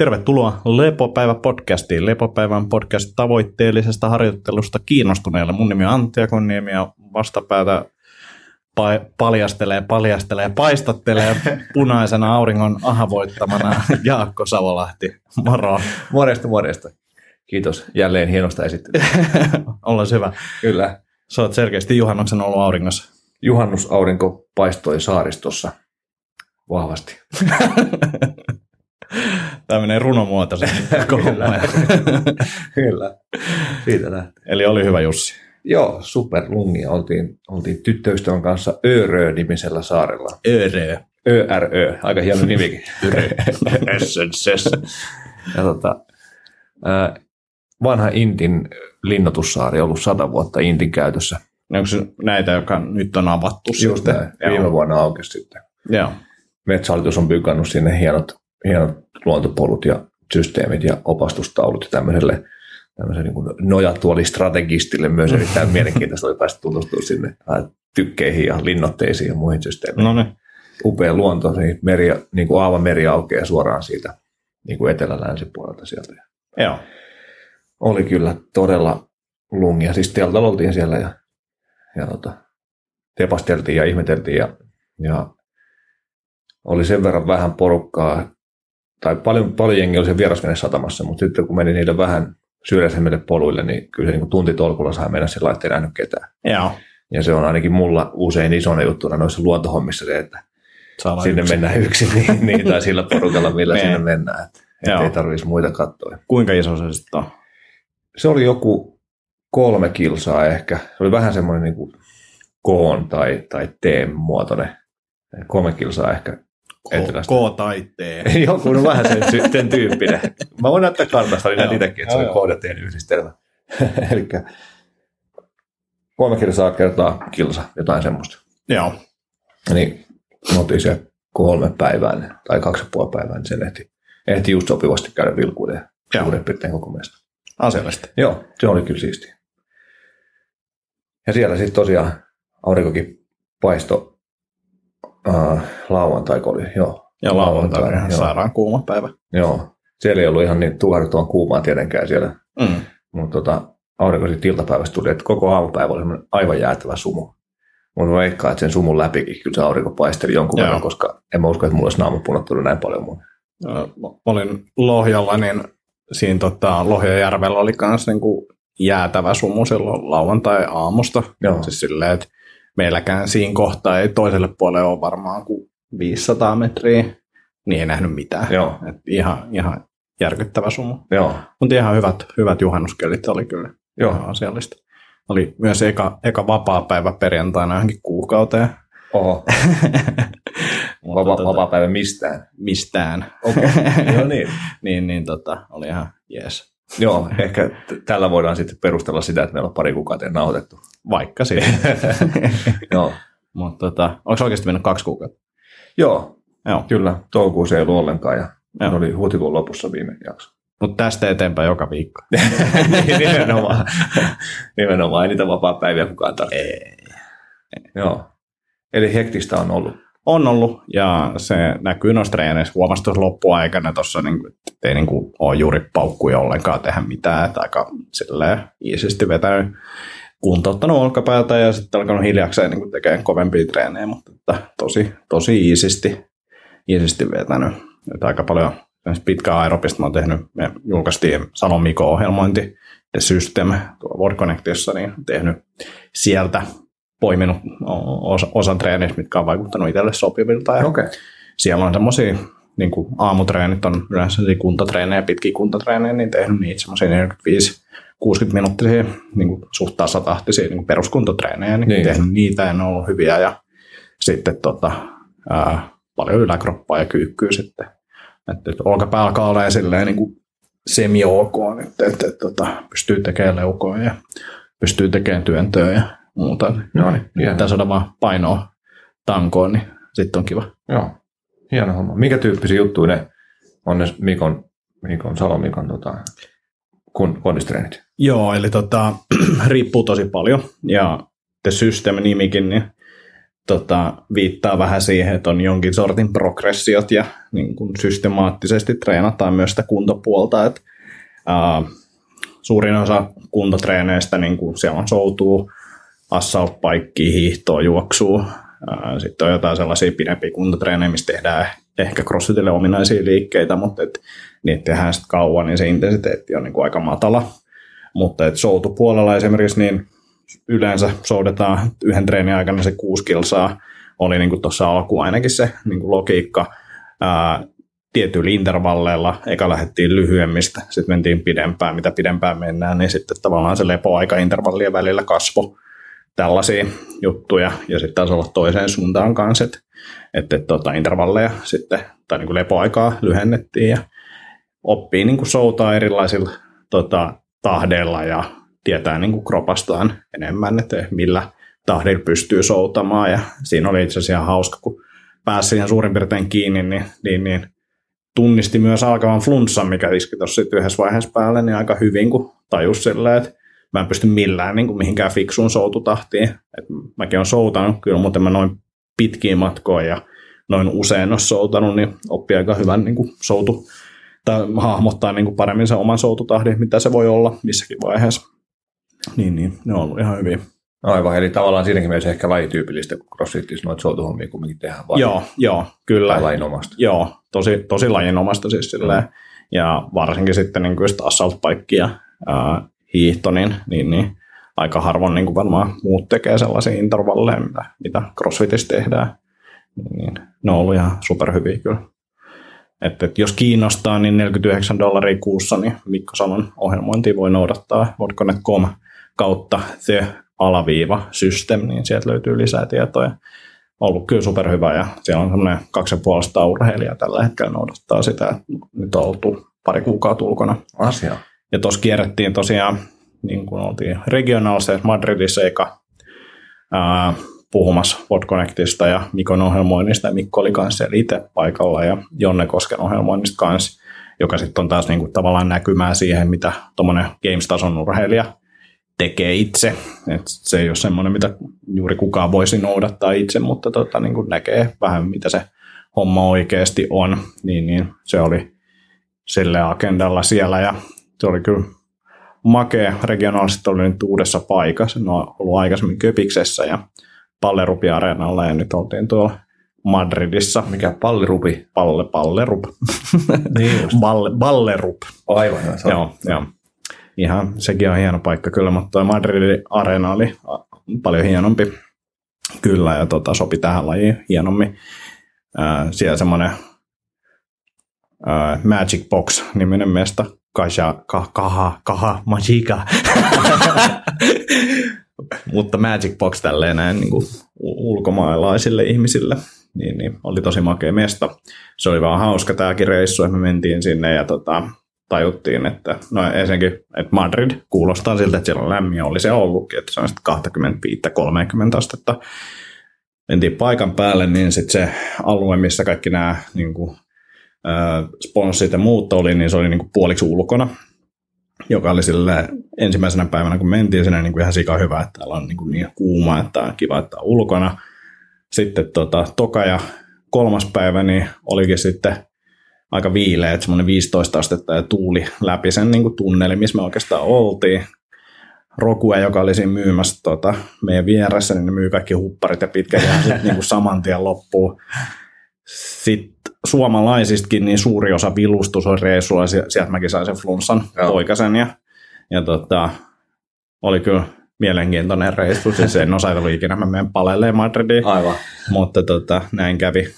tervetuloa Lepopäivä-podcastiin. Lepopäivän podcast tavoitteellisesta harjoittelusta kiinnostuneille. Mun nimi on Antti Akonniemi ja vastapäätä pa- paljastelee, paljastelee, paistattelee punaisena auringon ahavoittamana Jaakko Savolahti. Moro. Morjesta, morjesta. Kiitos jälleen hienosta esittelystä. Olla hyvä. Kyllä. Sä oot selkeästi juhannuksen ollut auringossa. Juhannusaurinko paistoi saaristossa vahvasti. Tämä menee runomuotoisesti. Kyllä. Kyllä. Siitä lähtee. Eli oli hyvä Jussi. Joo, superlungia. Oltiin, oltiin tyttöystävän kanssa Örö-nimisellä saarella. Örö. ÖRÖ, aika hieno nimikin. Essences. ja tota, vanha Intin linnoitussaari, ollut sata vuotta Intin käytössä. Onko se näitä, joka nyt on avattu? Just näin. Viime vuonna aukesi sitten. Joo. Metsähallitus on pykannut sinne hienot, hienot luontopolut ja systeemit ja opastustaulut ja tämmöiselle tämmöiselle niin nojatuolistrategistille myös erittäin mielenkiintoista oli päästä tutustumaan sinne tykkeihin ja linnotteisiin ja muihin systeemeihin. No niin. Upea luonto, niin, meri, niin kuin Aava meri aukeaa suoraan siitä niin kuin etelä-länsipuolelta sieltä. Joo. Oli kyllä todella lungia. Siis teltalla oltiin siellä ja, ja tota, tepasteltiin ja ihmeteltiin ja, ja oli sen verran vähän porukkaa, tai paljon, paljon jengi oli sen satamassa, mutta sitten kun meni niille vähän syrjäisemmille poluille, niin kyllä se niin tuntitolkulla saa mennä sillä ettei nähnyt ketään. Joo. Ja se on ainakin mulla usein isona juttuna noissa luontohommissa se, että Saa sinne yksin. mennään yksin niin, niin, tai sillä porukalla, millä Niin. sinne mennään. Että ei tarvitsisi muita katsoa. Kuinka iso se sitten on? Se oli joku kolme kilsaa ehkä. Se oli vähän semmoinen niin koon tai, tai teen muotoinen. Kolme kilsaa ehkä. K tai T. Joku on vähän sen, sen tyyppinen. Mä voin näyttää kartasta, niin Joo. itsekin, että se joo. kohdateen yhdistelmä. Eli kolme kilsaa kertaa kilsa, jotain semmoista. Joo. Niin me oltiin se kolme päivää niin- tai kaksi ja puoli päivää, niin sen ehti, ehti just sopivasti käydä vilkuuden Joo. suurin piirtein koko meistä. Asiallista. Joo, se oli kyllä siistiä. Ja siellä sitten tosiaan aurinkokin paisto äh, lauantai oli, joo. Ja lauantai on ihan joo. sairaan kuuma päivä. Joo, siellä ei ollut ihan niin tuharduttavan kuumaa tietenkään siellä, Mm. mutta tota, aurinko sitten iltapäivästä tuli, että koko aamupäivä oli aivan jäätävä sumu. Mun veikkaa, että sen sumun läpikin kyllä se aurinko paisteli jonkun Joo. verran, koska en mä usko, että mulla olisi punottunut näin paljon mun. Ö, Olin Lohjalla, niin siinä tota, Lohjajärvellä oli myös niinku jäätävä sumu silloin lauantai-aamusta. Joo. Siis silleen, että meilläkään siinä kohtaa ei toiselle puolelle ole varmaan kuin 500 metriä, niin ei nähnyt mitään. Joo, Et ihan, ihan järkyttävä sumu. joo, Mutta ihan hyvät, hyvät juhannuskelit oli kyllä joo. ihan asiallista. Oli myös eka, eka vapaa päivä perjantaina johonkin kuukauteen. Oho, vapaa, tota, vapaa päivä mistään. Mistään. Okei, joo niin. niin, niin tota, oli ihan jees. Joo, ehkä t- tällä voidaan sitten perustella sitä, että meillä on pari kuukautta nauhoitettu. Vaikka siitä. Joo, Mutta tota, onko oikeasti mennyt kaksi kuukautta? joo Joo. kyllä. Toukokuussa ei ollut ollenkaan ja Joo. oli huhtikuun lopussa viime jakso. Mutta tästä eteenpäin joka viikko. nimenomaan. nimenomaan. Ei niitä vapaa päiviä kukaan tarvitse. Ei. Joo. Eli hektistä on ollut. On ollut, ja se näkyy noissa treeneissä. Huomasi tuossa loppuaikana tuossa, niin, että ei niin kuin, ole juuri paukkuja ollenkaan tehdä mitään. Että aika silleen iisisti vetänyt kuntouttanut olkapäätä ja sitten alkanut hiljakseen niin tekemään kovempia treenejä, mutta että tosi, tosi iisisti, iisisti vetänyt. Että aika paljon pitkää aerobista mä oon tehnyt, me julkaistiin Salon Miko-ohjelmointi The System tuolla Word Connectissa, niin tehnyt sieltä poiminut osa, osan treenistä, mitkä on vaikuttanut itselle sopivilta. Ja. Okay. siellä on semmoisia niin kuin aamutreenit on yleensä kuntatreenejä, pitkiä kuntatreenejä, niin tehnyt niitä semmoisia 45-60 minuuttisia niin kuin suht tasatahtisia niin peruskuntotreenejä, niin, Niin. niin. tehnyt niitä ja ne on ollut hyviä ja sitten tota, ää, paljon yläkroppaa ja kyykkyä sitten. Että, että olkapää alkaa olemaan silleen niin kuin semi-ok, että, että, että, että pystyy tekemään leukoa ja pystyy tekemään työntöä ja muuta. No niin, hienoa. Pitää saada vaan painoa tankoon, niin sitten on kiva. Joo. Hieno homma. Minkä tyyppisiä juttuja ne on ne Mikon, Mikon Salon Mikon tota, kun, kondistreenit? Joo, eli tota, riippuu tosi paljon. Ja The System-nimikin, niin tota, viittaa vähän siihen, että on jonkin sortin progressiot ja niin kuin systemaattisesti treenataan myös sitä kuntopuolta. Että, ää, suurin osa kuntotreeneistä, niin kuin siellä on soutuu, assault hiihtoa, juoksua. Sitten on jotain sellaisia pidempiä kuntotreenejä, missä tehdään ehkä crossfitille ominaisia liikkeitä, mutta et, niitä tehdään sitten kauan, niin se intensiteetti on niin kuin aika matala. Mutta et soutupuolella esimerkiksi niin yleensä soudetaan yhden treenin aikana se kuusi kilsaa, oli niin tuossa alkuun ainakin se niin logiikka. Ää, tietyillä intervalleilla, eka lähdettiin lyhyemmistä, sitten mentiin pidempään, mitä pidempään mennään, niin sitten tavallaan se lepoaika intervallien välillä kasvo tällaisia juttuja, ja sitten taisi olla toiseen suuntaan kanssa, että, että tota, intervalleja sitten, tai niin kuin lepoaikaa lyhennettiin, ja oppii niin kuin soutaa erilaisilla tota, tahdeilla ja tietää niin kuin kropastaan enemmän, että millä tahdilla pystyy soutamaan. Ja siinä oli itse asiassa ihan hauska, kun pääsi siihen suurin piirtein kiinni, niin, niin, niin tunnisti myös alkavan flunssan, mikä iski tuossa yhdessä vaiheessa päälle, niin aika hyvin, kun tajus silleen, että mä en pysty millään niin kuin mihinkään fiksuun soututahtiin. Et mäkin olen soutanut, kyllä, mutta mä noin pitkiin matkoja ja noin usein ole soutanut, niin oppii aika hyvän niin kuin soutu, tai hahmottaa niin kuin paremmin sen oman soututahdin, mitä se voi olla missäkin vaiheessa. Niin, niin, ne on ollut ihan hyviä. Aivan, eli tavallaan siinäkin mielessä ehkä lajityypillistä, kun crossfitissä noita soutuhommia kumminkin tehdään. Vai? Joo, joo, kyllä. Tai lajinomasta. Joo, tosi, tosi lajinomasta siis silleen. Mm. Ja varsinkin sitten niin kuin just assault ja hiihto, niin, niin, niin aika harvoin niin kuin varmaan muut tekee sellaisia intervalleja, mitä, mitä crossfitissä tehdään. Niin, niin, ne on ollut ihan superhyviä kyllä. Että, että jos kiinnostaa, niin 49 dollaria kuussa, niin Mikko Salon ohjelmointia voi noudattaa vodkonet.com kautta The alaviiva system, niin sieltä löytyy lisää tietoja. Ollut kyllä superhyvä ja siellä on semmoinen kaksi ja puolesta urheilijaa tällä hetkellä noudattaa sitä. Nyt on oltu pari kuukautta ulkona. Asia. Ja tuossa kierrettiin tosiaan, niin kuin oltiin regionaalissa Madridissa eka ää, puhumassa PodConnectista ja Mikon ohjelmoinnista, Mikko oli kanssa itse paikalla, ja Jonne Kosken ohjelmoinnista kanssa, joka sitten on taas niin kuin tavallaan näkymää siihen, mitä tuommoinen Games-tason urheilija tekee itse. Et se ei ole semmoinen, mitä juuri kukaan voisi noudattaa itse, mutta tota, niin näkee vähän, mitä se homma oikeasti on, niin, niin se oli sille agendalla siellä, ja se oli kyllä makea. Regionaalisesti oli nyt uudessa paikassa, ne on ollut aikaisemmin Köpiksessä ja Pallerupi-areenalla ja nyt oltiin tuolla Madridissa. Mikä pallerupi? Palle, pallerup. Niin just. Balle, ballerup. Aivan. Joo, joo. Ihan, sekin on hieno paikka kyllä, mutta tuo Madridin areena oli paljon hienompi kyllä ja tota, sopi tähän lajiin hienommin. Äh, siellä semmoinen äh, Magic Box-niminen mesta, Kaja, ka, kaha, kaha, magica. Mutta Magic Box tälleen näin niin kuin ulkomaalaisille ihmisille, niin, niin, oli tosi makea mesta. Se oli vaan hauska tämäkin reissu, että me mentiin sinne ja tota, tajuttiin, että no ensinnäkin, että Madrid kuulostaa siltä, että siellä on lämmin, oli se ollutkin, että se on sitten 25-30 astetta. Mentiin paikan päälle, niin sitten se alue, missä kaikki nämä niin kuin, sponssit ja muut oli, niin se oli niin kuin puoliksi ulkona, joka oli sille ensimmäisenä päivänä, kun mentiin sinne niin kuin ihan sika hyvä, että täällä on niin, kuin niin kuuma, että on kiva, että on ulkona. Sitten tota, toka ja kolmas päivä niin olikin sitten aika viileä, että semmoinen 15 astetta ja tuuli läpi sen niin kuin tunneli, missä me oikeastaan oltiin. Rokue, joka oli siinä myymässä tota, meidän vieressä, niin ne myy kaikki hupparit ja pitkät ja sitten niin kuin saman tien loppuu. Sitten suomalaisistakin niin suuri osa vilustus on reissulla, sieltä mäkin sain sen flunssan Joo. poikasen ja, ja tota, oli kyllä mielenkiintoinen reissu, siis en osailu ikinä, mä menen palelleen Madridiin, Aivan. mutta tota, näin kävi.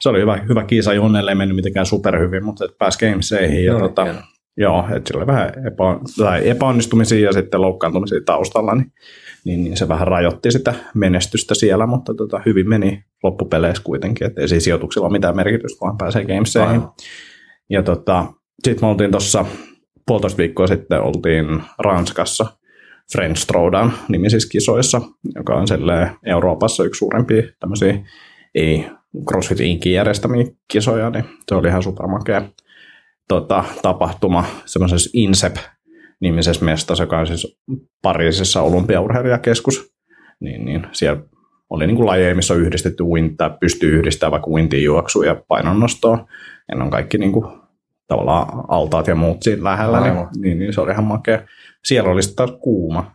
Se oli hyvä, hyvä kiisa, Jonnelle ei mennyt mitenkään superhyvin, mutta pääsi gameseihin ja Joo, tota, joo, että sillä oli vähän epä, tai epäonnistumisia ja sitten loukkaantumisia taustalla, niin, niin, niin, se vähän rajoitti sitä menestystä siellä, mutta tota, hyvin meni loppupeleissä kuitenkin, että ei siis sijoituksilla ole mitään merkitystä, vaan pääsee gameseihin. Aivan. Ja tota, sitten me oltiin tuossa puolitoista viikkoa sitten oltiin Ranskassa French Throwdown nimisissä kisoissa, joka on Euroopassa yksi suurimpia tämmöisiä ei CrossFit Inkin järjestämiä kisoja, niin se oli ihan supermakea tota, tapahtuma semmoisessa INSEP nimisessä mestassa, joka on siis Pariisissa olympiaurheilijakeskus, niin, niin siellä oli niin kuin lajeja, missä on yhdistetty uintaa, pystyy yhdistämään vaikka uintiin juoksua ja painonnostoa. Ja ne on kaikki niin kuin, tavallaan altaat ja muut siinä lähellä, niin, niin, niin, se oli ihan makea. Siellä oli sitten taas kuuma.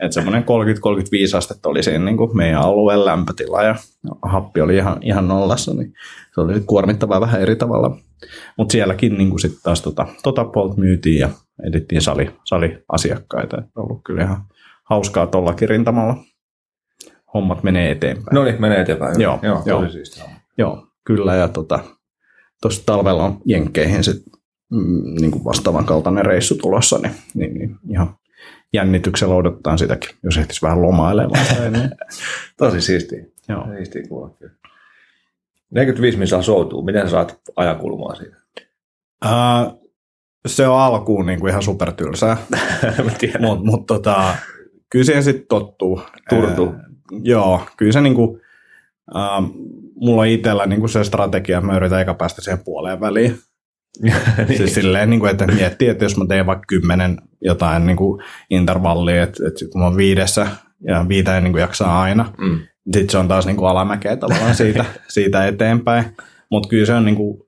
että semmoinen 30-35 astetta oli siinä niin kuin meidän alueen lämpötila ja happi oli ihan, ihan nollassa, niin se oli kuormittavaa vähän eri tavalla. Mutta sielläkin niin kuin sitten taas tota, tota puolta myytiin ja edittiin sali, saliasiakkaita. Et ollut kyllä ihan hauskaa tuollakin rintamalla. Hommat menee eteenpäin. No niin, menee eteenpäin. Joo, joo, joo. tosi siistiä. Joo, kyllä. Ja tota, tuossa talvella on Jenkkeihin sit, mm, niin kuin vastaavan kaltainen reissu tulossa, niin, niin, niin ihan jännityksellä odottaa sitäkin, jos ehtisi vähän lomailemaan ennen. Tosi siistiä. Joo. Siistiä kyllä. 45 minsaa soutuu. Miten saat ajakulmaa siitä? Uh, se on alkuun niin kuin ihan supertylsää, mutta mut, tota, kyllä siihen sitten tottuu. Turtuu. Uh, joo, kyllä se niin kuin, uh, mulla on itsellä niin kuin se strategia, että mä yritän eka päästä siihen puoleen väliin. niin. Siis silleen, niin kuin, että miettii, että jos mä teen vaikka kymmenen jotain niin kuin intervallia, että, että kun mä oon viidessä ja viiteen niin kuin jaksaa aina, Mm. sitten se on taas niin kuin alamäkeä tavallaan siitä, siitä eteenpäin. Mutta kyllä se on niin kuin,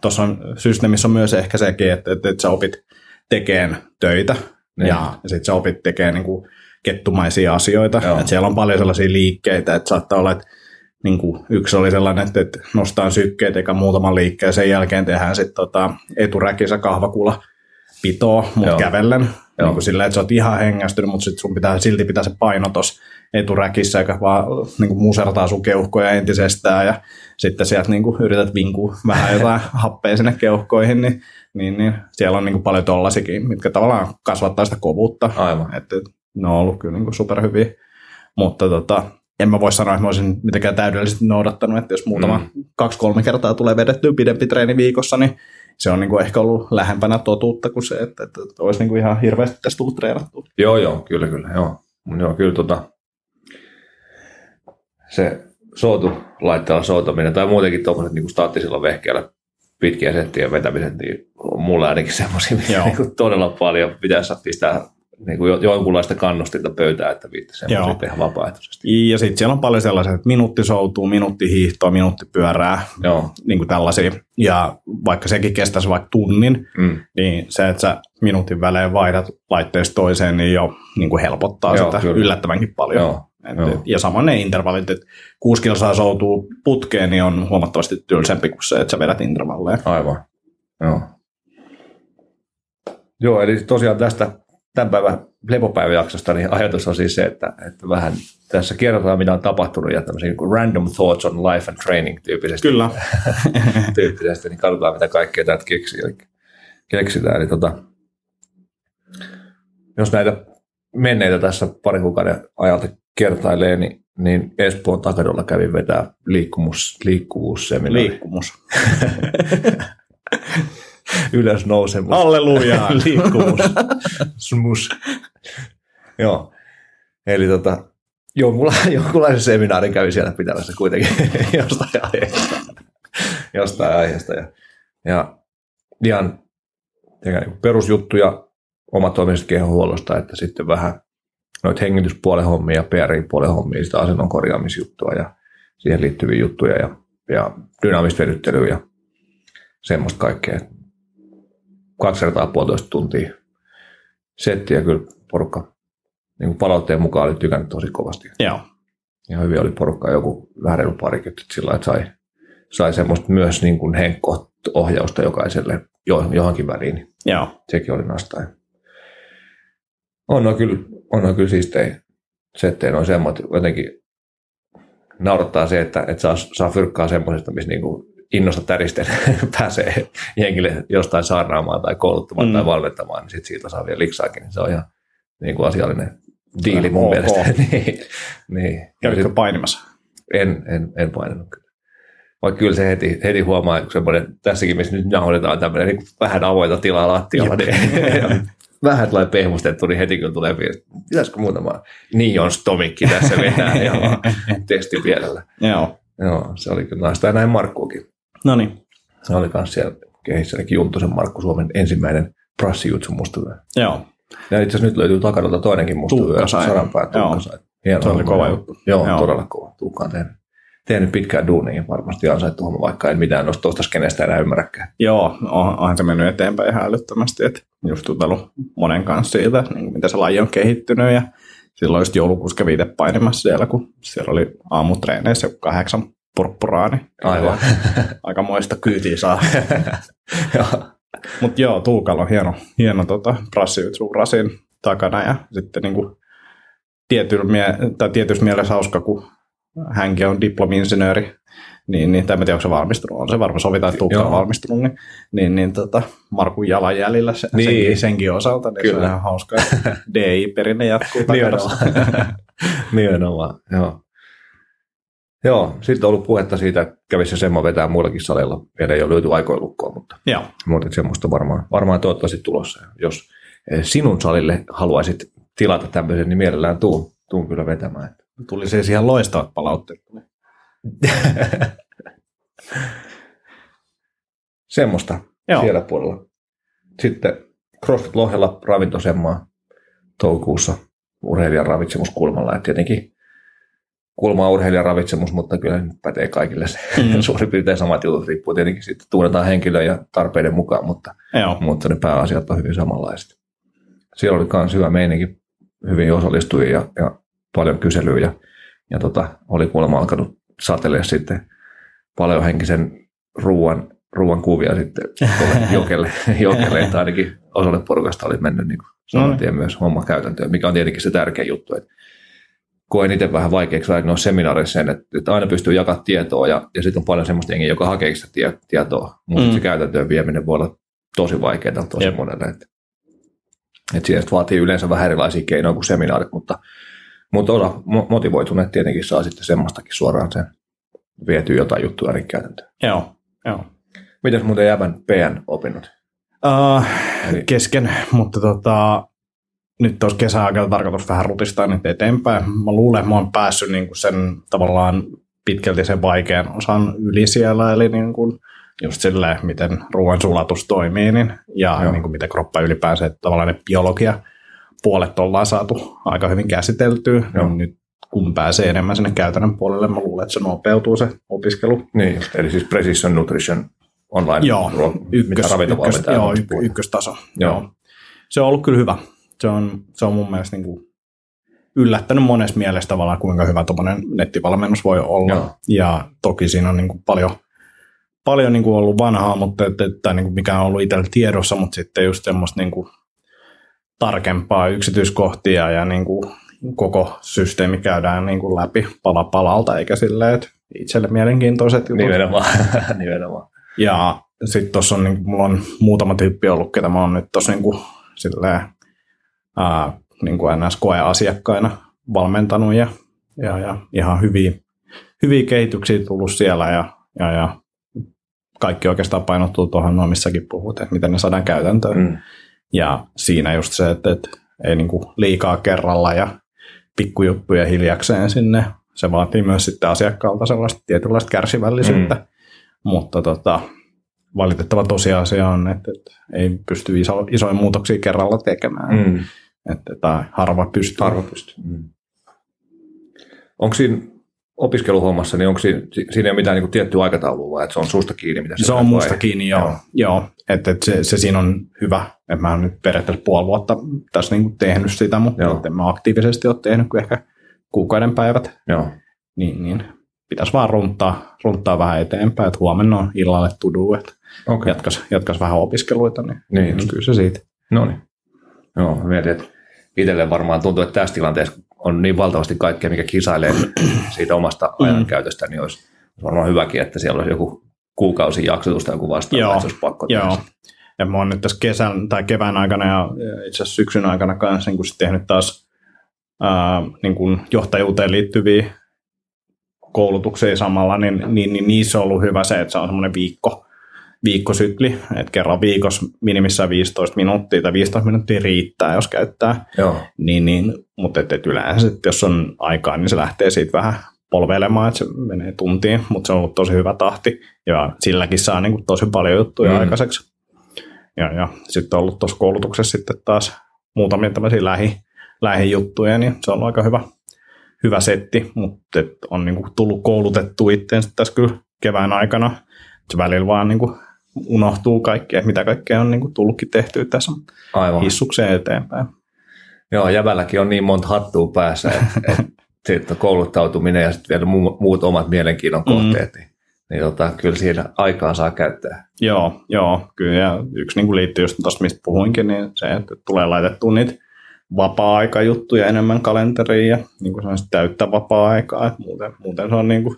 tuossa on, systeemissä on myös ehkä sekin, että, että, että sä opit tekemään töitä Niin. ja, ja sitten sä opit tekemään niin kuin kettumaisia asioita. Joo. Et siellä on paljon sellaisia liikkeitä, että saattaa olla, että niin kuin yksi oli sellainen, että, että nostaa sykkeet eikä muutaman liikkeen, sen jälkeen tehdään sitten tota, eturäkissä kahvakula pitoa, mutta kävellen. Joo. Niin kuin silleen, että sä oot ihan hengästynyt, mutta sit sun pitää silti pitää se paino tuossa eturäkissä, eikä vaan niin kuin musertaa sun keuhkoja entisestään ja sitten sieltä niin kuin yrität vinkua vähän jotain happea sinne keuhkoihin, niin, niin, niin siellä on niin kuin paljon tollasikin, mitkä tavallaan kasvattaa sitä kovuutta. Aivan. Että ne on ollut kyllä niin kuin superhyviä, mutta tota, en mä voi sanoa, että mä olisin mitenkään täydellisesti noudattanut, että jos muutama Mm. kaksi-kolme kertaa tulee vedettyä pidempi treeni viikossa, niin se on niin kuin ehkä ollut lähempänä totuutta kuin se, että, että, olisi niin kuin ihan hirveästi tästä tullut treenattua. Joo, joo, kyllä, kyllä. Joo, joo kyllä tota, se soutu laitteella soutaminen tai muutenkin tuommoiset niin staattisilla vehkeillä pitkiä settien vetämiset, niin on mulla ainakin semmoisia, mitä niin todella paljon pitäisi pistää niin kuin jo- jonkunlaista kannustinta pöytään, että viitti semmoisia Joo. tehdä vapaaehtoisesti. Ja sitten siellä on paljon sellaisia, että minuutti soutuu, minuutti hiihtoa, minuutti pyörää, Joo, niin kuin tällaisia. Ja vaikka sekin kestäisi vaikka tunnin, mm. niin se, että sä minuutin välein vaihdat laitteesta toiseen, niin jo niin kuin helpottaa Joo, sitä kyllä. yllättävänkin paljon. joo, Et, Joo. ja samoin ne intervallit, että kuusi kilsaa soutuu putkeen, niin on huomattavasti tylsempi kuin se, että sä vedät intervalleja. aivan. Joo. Joo, eli tosiaan tästä tämän päivän lepopäiväjaksosta, niin ajatus on siis se, että, että vähän tässä kerrotaan, mitä on tapahtunut, ja tämmöisiä niin random thoughts on life and training tyyppisesti. Kyllä. tyyppisesti, niin katsotaan, mitä kaikkea täältä keksii, eli keksitään. Eli tota, jos näitä menneitä tässä parin kuukauden ajalta kertailee, niin, niin Espoon takadolla kävin vetää liikkumus, liikkuvuusseminaari. Liikkumus. Ylös nousemus. Allelujaa. liikkumus. Smus. Joo. Eli tota, jonkunla- jonkunlaisen seminaarin kävi siellä pitämässä kuitenkin jostain aiheesta. jostain aiheesta. Ja, ja ihan niinku perusjuttuja omatoimisesta kehonhuollosta, että sitten vähän noita hengityspuolen hommia ja PRI-puolen hommia, sitä asennon korjaamisjuttua ja siihen liittyviä juttuja ja, ja dynaamista ja semmoista kaikkea. Kaksi kertaa puolitoista tuntia settiä kyllä porukka niin kuin palautteen mukaan oli tykännyt tosi kovasti. Joo. Ja hyvin oli porukkaa joku vähän reilu parikymmentä sillä että sai, sai semmoista myös niin kuin henkko-ohjausta jokaiselle jo, johonkin väliin. niin Joo. Sekin oli nastain. On no kyllä, on no kyllä siistejä settejä on semmoinen, että jotenkin naurattaa se, että, että saa, saa fyrkkaa semmoisesta, missä niinku innosta täristen pääsee jenkille jostain saarnaamaan tai kouluttamaan Mm. tai valmentamaan, niin sit siitä saa vielä liksaakin. Niin se on ihan niin kuin asiallinen diili mun Ok. mielestä. niin, niin. Kävitkö painimassa? En, en, en painanut kyllä. Vaikka kyllä se heti, heti huomaa, kun semmoinen, tässäkin missä nyt nauhoitetaan tämmöinen niin vähän avointa tilaa lattialla, niin vähän tulee pehmustettu, niin heti kyllä tulee että pitäisikö muutama Nion stomikki tässä vetää ja testipielellä. Joo. Joo, se oli kyllä naista ja näin Markkuakin. No niin. Se oli myös siellä kehissä, ainakin Juntusen Markku Suomen ensimmäinen prassijutsu musta. Joo. Ja itse asiassa nyt löytyy takaralta toinenkin musta Tuukka sai. Saranpää Joo. Tuukka sai. Hieno Se oli kova juttu. Joo, Joo. todella kova. Tuukka on tehnyt, tehnyt pitkään duunia, varmasti ansaittu homma, vaikka en mitään noista tuosta skenestä enää ymmärräkään. Joo, on, onhan se mennyt eteenpäin ihan älyttömästi, että just jutellut monen kanssa siitä, niin miten se laji on kehittynyt ja silloin just joulukuussa kävi itse painimassa siellä, kun siellä oli aamutreeneissä kahdeksan purppuraa, niin Aivan. aika moista kyytiä saa. Mutta joo, Tuukalla on hieno, hieno tota, brassiytsu rasin takana ja sitten niin tietyllä mie- tai tietyssä mielessä hauska, kun hänkin on diplomi-insinööri, niin, niin en tiedä, onko se valmistunut, on se varmaan sovitaan, että Tuukka on valmistunut, niin, niin, niin tota, Markun jalanjäljellä se, Niin. senkin, senkin, osalta, niin se on Kyllä. ihan hauska, DI-perinne jatkuu takana. Nimenomaan, joo. Joo, sitten on ollut puhetta siitä, että kävisi se semmo vetää muillakin saleilla. Vielä ei ole löyty aikoilukkoa, mutta, joo, mutta semmoista varmaan, varmaan toivottavasti tulossa. Jos eh, sinun salille haluaisit tilata tämmöisen, niin mielellään tuun, tuun kyllä vetämään. tuli siis ihan loistavat palautteet. Semmoista Joo. siellä puolella. Sitten CrossFit Lohjalla ravintosemmaa toukokuussa urheilijan ravitsemuskulmalla. Et tietenkin kulma on urheilijan ravitsemus, mutta kyllä nyt pätee kaikille se Mm. suurin piirtein samat jutut. Riippuu tietenkin sitten tunnetaan henkilön ja tarpeiden mukaan, mutta, Joo, mutta ne pääasiat on hyvin samanlaiset. Siellä oli myös hyvä meininki, hyvin osallistujia ja, ja paljon kyselyjä. Ja, ja tota, oli kuulemma alkanut satelea sitten paljon henkisen ruoan, ruoan kuvia sitten jokelle, jokelle, että ainakin osalle porukasta oli mennyt niin kuin saman tien myös homma käytäntöön, mikä on tietenkin se tärkeä juttu, että koen itse vähän vaikeaksi aina noissa seminaareissa sen, että, että aina pystyy jakamaan tietoa ja, ja sitten on paljon semmoista jengiä, joka hakee sitä tie, tietoa, mutta Mm. se käytäntöön vieminen voi olla tosi vaikeaa tosi Jep. monelle. Että, että siinä vaatii yleensä vähän erilaisia keinoja kuin seminaarit, mutta, mutta osa mo- motivoituneet tietenkin saa sitten semmoistakin suoraan sen vietyä jotain juttuja ainakin käytäntöön. joo, joo. Mitäs muuten jäävän PN opinnot? Uh, Eli- kesken, mutta tota, nyt olisi kesäaikana tarkoitus vähän rutistaa nyt eteenpäin. Mä luulen, että mä oon päässyt niin kuin sen tavallaan pitkälti sen vaikean osan yli siellä, eli niin kuin just silleen, miten ruoan sulatus toimii niin, ja Joo. niin kuin miten kroppa ylipäänsä, että tavallaan ne biologia puolet ollaan saatu aika hyvin käsiteltyä. Joo. Niin nyt kun pääsee enemmän sinne käytännön puolelle, mä luulen, että se nopeutuu se opiskelu. Niin, just, eli siis Precision Nutrition online. Joo, ruo- mitä ykkös, ykkös, joo, ykköstaso. Joo. Joo. Se on ollut kyllä hyvä. Se on, se on mun mielestä niin kuin yllättänyt monessa mielessä tavallaan, kuinka hyvä tuommoinen nettivalmennus voi olla. Joo. Ja toki siinä on niin kuin paljon, paljon niin kuin ollut vanhaa, mutta että, että niin kuin mikä on ollut itsellä tiedossa, mutta sitten just semmoista niin kuin tarkempaa yksityiskohtia ja niin kuin koko systeemi käydään niin kuin läpi pala palalta, eikä silleen, että itselle mielenkiintoiset jutut. Nimenomaan. Nimenomaan. Ja sitten tuossa on, niin mulla on muutama tyyppi ollut, ketä mä oon nyt tuossa niin silleen, ää, niin kuin NS-koeasiakkaina valmentanut ja, ja, ja ihan hyviä, hyviä kehityksiä tullut siellä ja, ja, ja kaikki oikeastaan painottuu tuohon noin, missäkin puhut, että miten ne saadaan käytäntöön. Mm. Ja siinä just se, että, että ei niin kuin liikaa kerralla ja pikkujuttuja hiljakseen sinne. Se vaatii myös sitten asiakkaalta sellaista tietynlaista kärsivällisyyttä. Mm. Mutta tota, valitettava tosiasia on, että, ei pysty iso, isoja muutoksia kerralla tekemään. Mm. Että, tai harva pystyy. Harva pystyy. Mm. Onko siinä opiskeluhommassa, niin onko siinä, siinä ei ole mitään niin kuin tiettyä aikataulua, vai että se on susta kiinni? Mitä Se on musta vai? kiinni, joo. Joo. joo. Että, että se, se, siinä on hyvä, että mä oon nyt periaatteessa puoli vuotta tässä niin kuin tehnyt sitä, mutta Joo. en mä aktiivisesti ole tehnyt kuin ehkä kuukauden päivät. Joo. Niin, niin pitäisi vaan runttaa, runttaa vähän eteenpäin, että huomenna on illalle tudu, että Okei. jatkas, jatkas vähän opiskeluita, niin, Niin. niin kyllä se siitä. No niin. Joo, mietin, että itselle varmaan tuntuu, että tässä tilanteessa on niin valtavasti kaikkea, mikä kisailee siitä omasta ajankäytöstä, niin olisi varmaan hyväkin, että siellä olisi joku kuukausi jaksotus tai joku vastaava, Joo, että se olisi pakko Joo. Ja mä oon nyt tässä kesän tai kevään aikana ja itse asiassa syksyn aikana kanssa niin kun tehnyt taas ää, niin kun johtajuuteen liittyviä koulutuksia samalla, niin, niin, niin niissä on ollut hyvä se, että se on semmoinen viikko, viikkosykli, että kerran viikossa minimissään 15 minuuttia tai 15 minuuttia riittää, jos käyttää, Joo, niin, niin, mutta et, et yleensä, että jos on aikaa, niin se lähtee siitä vähän polveilemaan, että se menee tuntiin, mutta se on ollut tosi hyvä tahti ja silläkin saa niin kuin tosi paljon juttuja Mm. aikaiseksi. Ja, ja sitten on ollut tuossa koulutuksessa sitten taas muutamia tämmöisiä lähi, lähijuttuja, niin se on aika hyvä, hyvä setti, mutta et on niin kuin tullut koulutettu itseensä tässä kyllä kevään aikana. Se välillä vaan niin kuin unohtuu kaikkea, mitä kaikkea on niin kuin tullutkin tehtyä tässä Aivan. hissukseen eteenpäin. Joo, jävälläkin on niin monta hattua päässä, että, että kouluttautuminen ja sitten vielä muut omat mielenkiinnon kohteet, mm. niin, niin tota, kyllä siinä aikaa saa käyttää. Joo, joo kyllä. Ja yksi niin kuin liittyy just tuosta, mistä puhuinkin, niin se, että tulee laitettua niitä vapaa-aikajuttuja enemmän kalenteriin ja niin kuin täyttä vapaa-aikaa. Että muuten, muuten se on niin kuin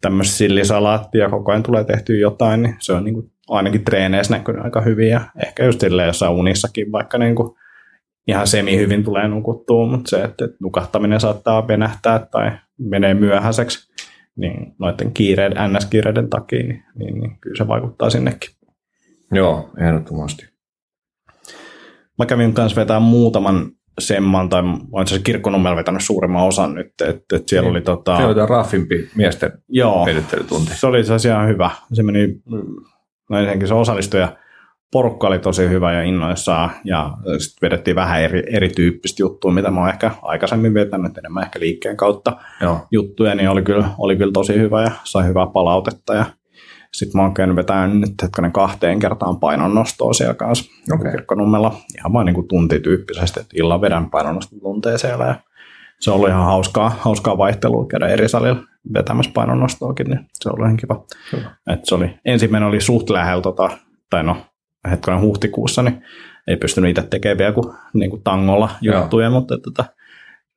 tämmöistä sillisalaattia, koko ajan tulee tehtyä jotain, niin se on niin kuin ainakin treeneissä näkynyt aika hyvin ja ehkä just silleen jossain unissakin vaikka niin kuin ihan semi hyvin tulee nukuttua, mutta se, että nukahtaminen saattaa venähtää tai menee myöhäiseksi, niin noiden kiireiden, NS-kiireiden takia, niin, niin, niin kyllä se vaikuttaa sinnekin. Joo, ehdottomasti. Mä kävin kanssa vetää muutaman semman, tai olen itse asiassa kirkkonummella vetänyt suurimman osan nyt, että, että siellä niin. oli tota... Se oli raffimpi miesten Joo, se oli se ihan hyvä. Se meni, no ensinnäkin se osallistuja porukka oli tosi hyvä ja innoissaan, ja sitten vedettiin vähän eri, erityyppistä juttua, mitä mä oon ehkä aikaisemmin vetänyt, enemmän ehkä liikkeen kautta Joo. juttuja, niin oli kyllä, oli kyllä tosi hyvä ja sai hyvää palautetta, ja sitten mä oon käynyt vetämään nyt hetkonen kahteen kertaan painonnostoa siellä kanssa okay. kirkkonummella, ihan vain niin kuin tuntityyppisesti, että illan vedän painonnosto tuntee siellä, ja se on ollut ihan hauskaa, hauskaa vaihtelua käydä eri salilla vetämässä painonnostoakin, niin se on ollut ihan kiva. Et se oli, ensimmäinen oli suht lähellä, tota, tai no hetkinen huhtikuussa, niin ei pystynyt itse tekemään vielä kuin, niin kuin tangolla juttuja, Joo. mutta että,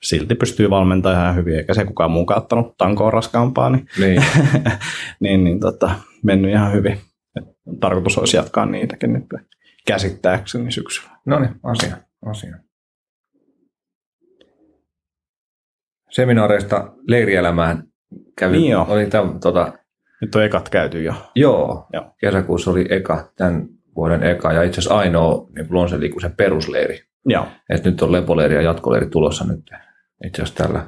silti pystyy valmentamaan ihan hyvin, eikä se kukaan muu kattanut tankoa raskaampaa, niin, niin. niin, niin tota, mennyt ihan hyvin. Et tarkoitus olisi jatkaa niitäkin nyt käsittääkseni syksyllä. No niin, asia, asia. Seminaareista leirielämään kävi, niin oli tämän, tota, Nyt on ekat käyty jo. Joo, joo, kesäkuussa oli eka tämän vuoden eka ja itse asiassa ainoa niin liikuisen perusleiri. Joo. Et nyt on lepoleiri ja jatkoleiri tulossa nyt itse asiassa tällä,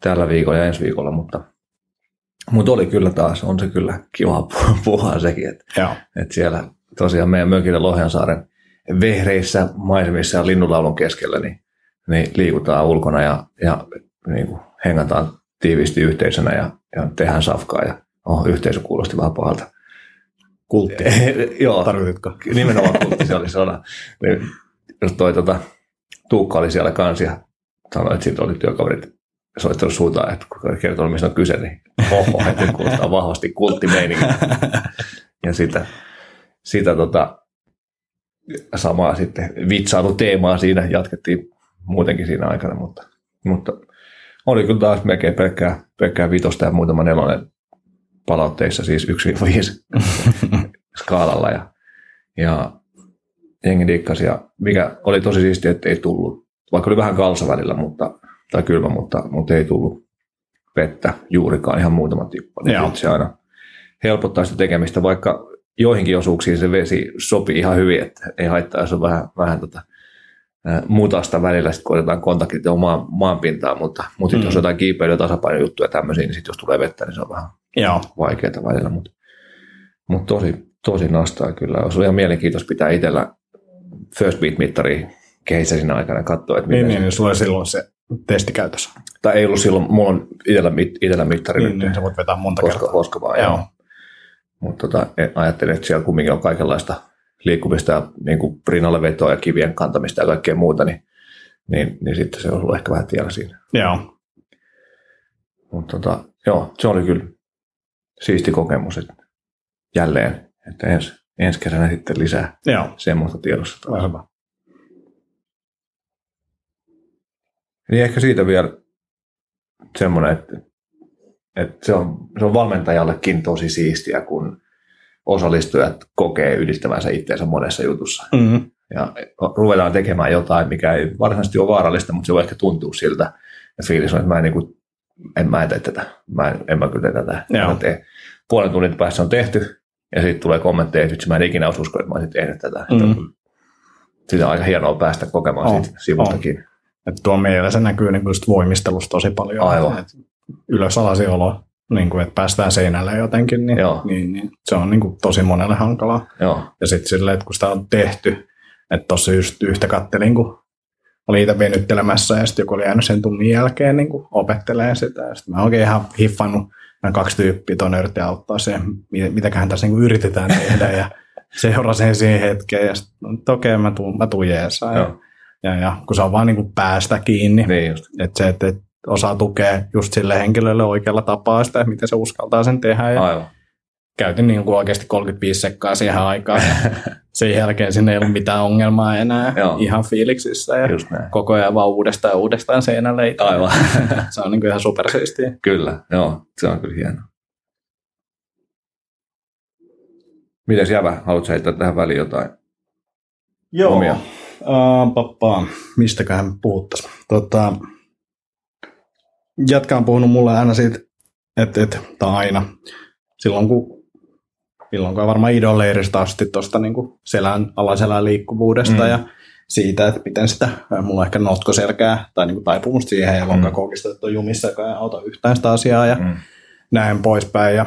tällä viikolla ja ensi viikolla, mutta, mutta oli kyllä taas, on se kyllä kiva puhua sekin, että, että siellä tosiaan meidän mökillä Lohjansaaren vehreissä maisemissa ja linnunlaulun keskellä, niin, niin liikutaan ulkona ja, ja niin kuin hengataan tiiviisti yhteisönä ja, ja tehdään safkaa ja oh, yhteisö kuulosti vähän pahalta. Kultti. Joo. Tarkoititko? Nimenomaan kultti, se oli sana. Niin, toi tota, Tuukka oli siellä kanssa ja sanoi, että siitä oli työkaverit soittanut suuntaan, että kun kertoo, mistä on kyse, niin oho, että kuulostaa vahvasti kulttimeininki. ja sitä, sitä tota, samaa sitten vitsailu teemaa siinä jatkettiin muutenkin siinä aikana, mutta, mutta oli kyllä taas melkein pelkkää, pelkkää vitosta ja muutama nelonen palautteissa, siis 1-5 skaalalla. Ja, ja jengi dikkasi, ja mikä oli tosi siistiä, että ei tullut, vaikka oli vähän kalsa välillä, mutta, tai kylmä, mutta, mutta ei tullut vettä juurikaan, ihan muutama tippa. Niin se aina helpottaa sitä tekemistä, vaikka joihinkin osuuksiin se vesi sopii ihan hyvin, että ei haittaa, jos on vähän, vähän tota, mutasta välillä, sitten kun otetaan kontaktit maan, maanpintaan, mutta, mutta mm. jos jotain kiipeilyä, tasapainojuttuja ja tämmöisiä, niin sitten jos tulee vettä, niin se on vähän Joo. vaikeaa välillä, mutta, mutta tosi, tosi nastaa kyllä. Olisi ihan mielenkiintoista pitää itsellä first beat-mittari kehissä siinä aikana katsoa, että niin, niin, niin, sulla silloin se testi käytössä. Tai ei ollut silloin, mulla on itsellä, itsellä mittari niin, nyt. Niin, sä voit vetää monta koska, kertaa. Koska vaan, joo. joo. Mutta tota, ajattelin, että siellä kumminkin on kaikenlaista liikkumista ja niin kuin rinnalle vetoa ja kivien kantamista ja kaikkea muuta, niin, niin, niin sitten se on ollut ehkä vähän tiellä siinä. Joo. Mutta tota, joo, se oli kyllä siisti kokemus, että jälleen, että ensi, ensi kesänä sitten lisää joo. semmoista tiedossa. Hyvä. Niin ehkä siitä vielä semmoinen, että, että se, on, se on valmentajallekin tosi siistiä, kun osallistujat kokee yhdistävänsä itseensä monessa jutussa. Mm-hmm. Ja ruvetaan tekemään jotain, mikä ei varsinaisesti ole vaarallista, mutta se voi ehkä tuntua siltä. Ja fiilis on, että mä en, niin kuin, en mä tee tätä. Mä en, en mä kyllä tee tätä. Mä tee. Puolen tunnin päässä on tehty, ja sitten tulee kommentteja, että mä en ikinä olisi usko, että mä olisin tehnyt tätä. Mm-hmm. Sitä on aika hienoa päästä kokemaan oh, siitä sivustakin. Oh. Että tuo meillä se näkyy niin just voimistelusta tosi paljon. Aivan. ylös olo niin kuin, että päästään seinälle jotenkin, niin, niin, niin se on niin kuin, tosi monelle hankalaa. Joo. Ja sitten silleen, että kun sitä on tehty, että tuossa just yhtä kattelin, kun oli itse venyttelemässä ja sitten joku oli jäänyt sen tunnin jälkeen niin opettelemaan sitä. Ja sitten mä oikein ihan hiffannut, nämä kaksi tyyppiä tuonne yritti auttaa siihen, mitäköhän tässä niin yritetään tehdä ja seurasin siihen hetkeen ja sitten okei, okay, mä tuun, mä tuun jeesaan. Ja, ja, ja, kun se on vaan niin kuin päästä kiinni, niin että se, että, että osaa tukea just sille henkilölle oikealla tapaa sitä, miten se uskaltaa sen tehdä. Ja Aivan. Käytin niin kuin oikeasti 35 sekkaa siihen aikaan. Sen jälkeen sinne ei ollut mitään ongelmaa enää. Joo. Ihan fiiliksissä ja koko ajan vaan uudestaan ja uudestaan seinälle. Aivan. se on niin kuin ihan supersiistiä. Kyllä, joo. Se on kyllä hienoa. Mites Jävä, haluatko heittää tähän väliin jotain Joo. omia? Uh, pappa, mistäköhän puhuttaisiin. Tota, Jatka on puhunut mulle aina siitä, että, että tai aina, silloin kun milloin kun varmaan idolleirista asti tuosta niin selän, alaselän liikkuvuudesta mm. ja siitä, että miten sitä, mulla on ehkä notkoselkää tai niin kuin taipumusta siihen ja mm. lonkakoukista, että on jumissa, joka ei auta yhtään sitä asiaa ja mm. näin poispäin. Ja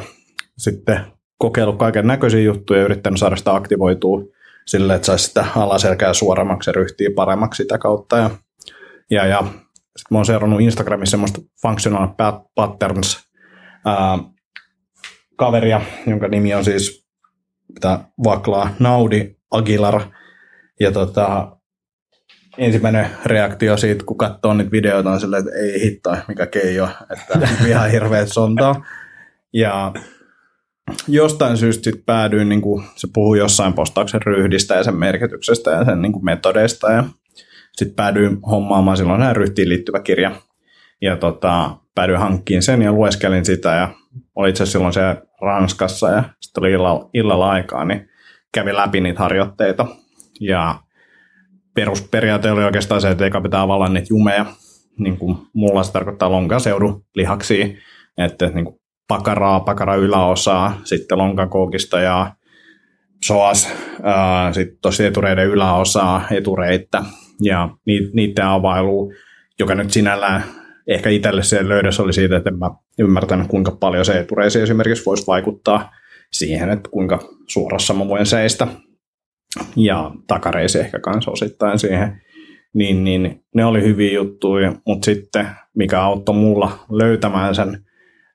sitten kokeillut kaiken näköisiä juttuja ja yrittänyt saada sitä aktivoitua sille, että saisi sitä alaselkää suorammaksi ja ryhtiä paremmaksi sitä kautta. Ja, ja, ja sitten mä oon seurannut Instagramissa semmoista functional patterns ää, kaveria, jonka nimi on siis mitä vaklaa Naudi Aguilar. Ja tota, ensimmäinen reaktio siitä, kun katsoo niitä videoita, on silleen, että ei hitto, mikä keijo, että ihan hirveät sontaa. Ja jostain syystä sitten päädyin, niin kuin se puhuu jossain postauksen ryhdistä ja sen merkityksestä ja sen niin kuin metodeista ja sitten päädyin hommaamaan silloin näin ryhtiin liittyvä kirja. Ja tota, päädyin hankkiin sen ja lueskelin sitä ja oli itse silloin se Ranskassa ja sitten oli illalla, illalla aikaa, niin kävin läpi niitä harjoitteita. Ja perusperiaate oli oikeastaan se, että eikä pitää avalla niitä jumeja, niin kuin mulla se tarkoittaa lonkaseudun lihaksia, että niin kuin pakaraa, pakara yläosaa, sitten lonkakoukista ja soas, sitten tosi etureiden yläosaa, etureittä ja niiden availu, joka nyt sinällään ehkä itselle se löydös oli siitä, että en mä ymmärtänyt, kuinka paljon se etureisi esimerkiksi voisi vaikuttaa siihen, että kuinka suorassa mä voin seistä. Ja takareisi ehkä kanssa osittain siihen. Niin, niin ne oli hyviä juttuja, mutta sitten mikä auttoi mulla löytämään sen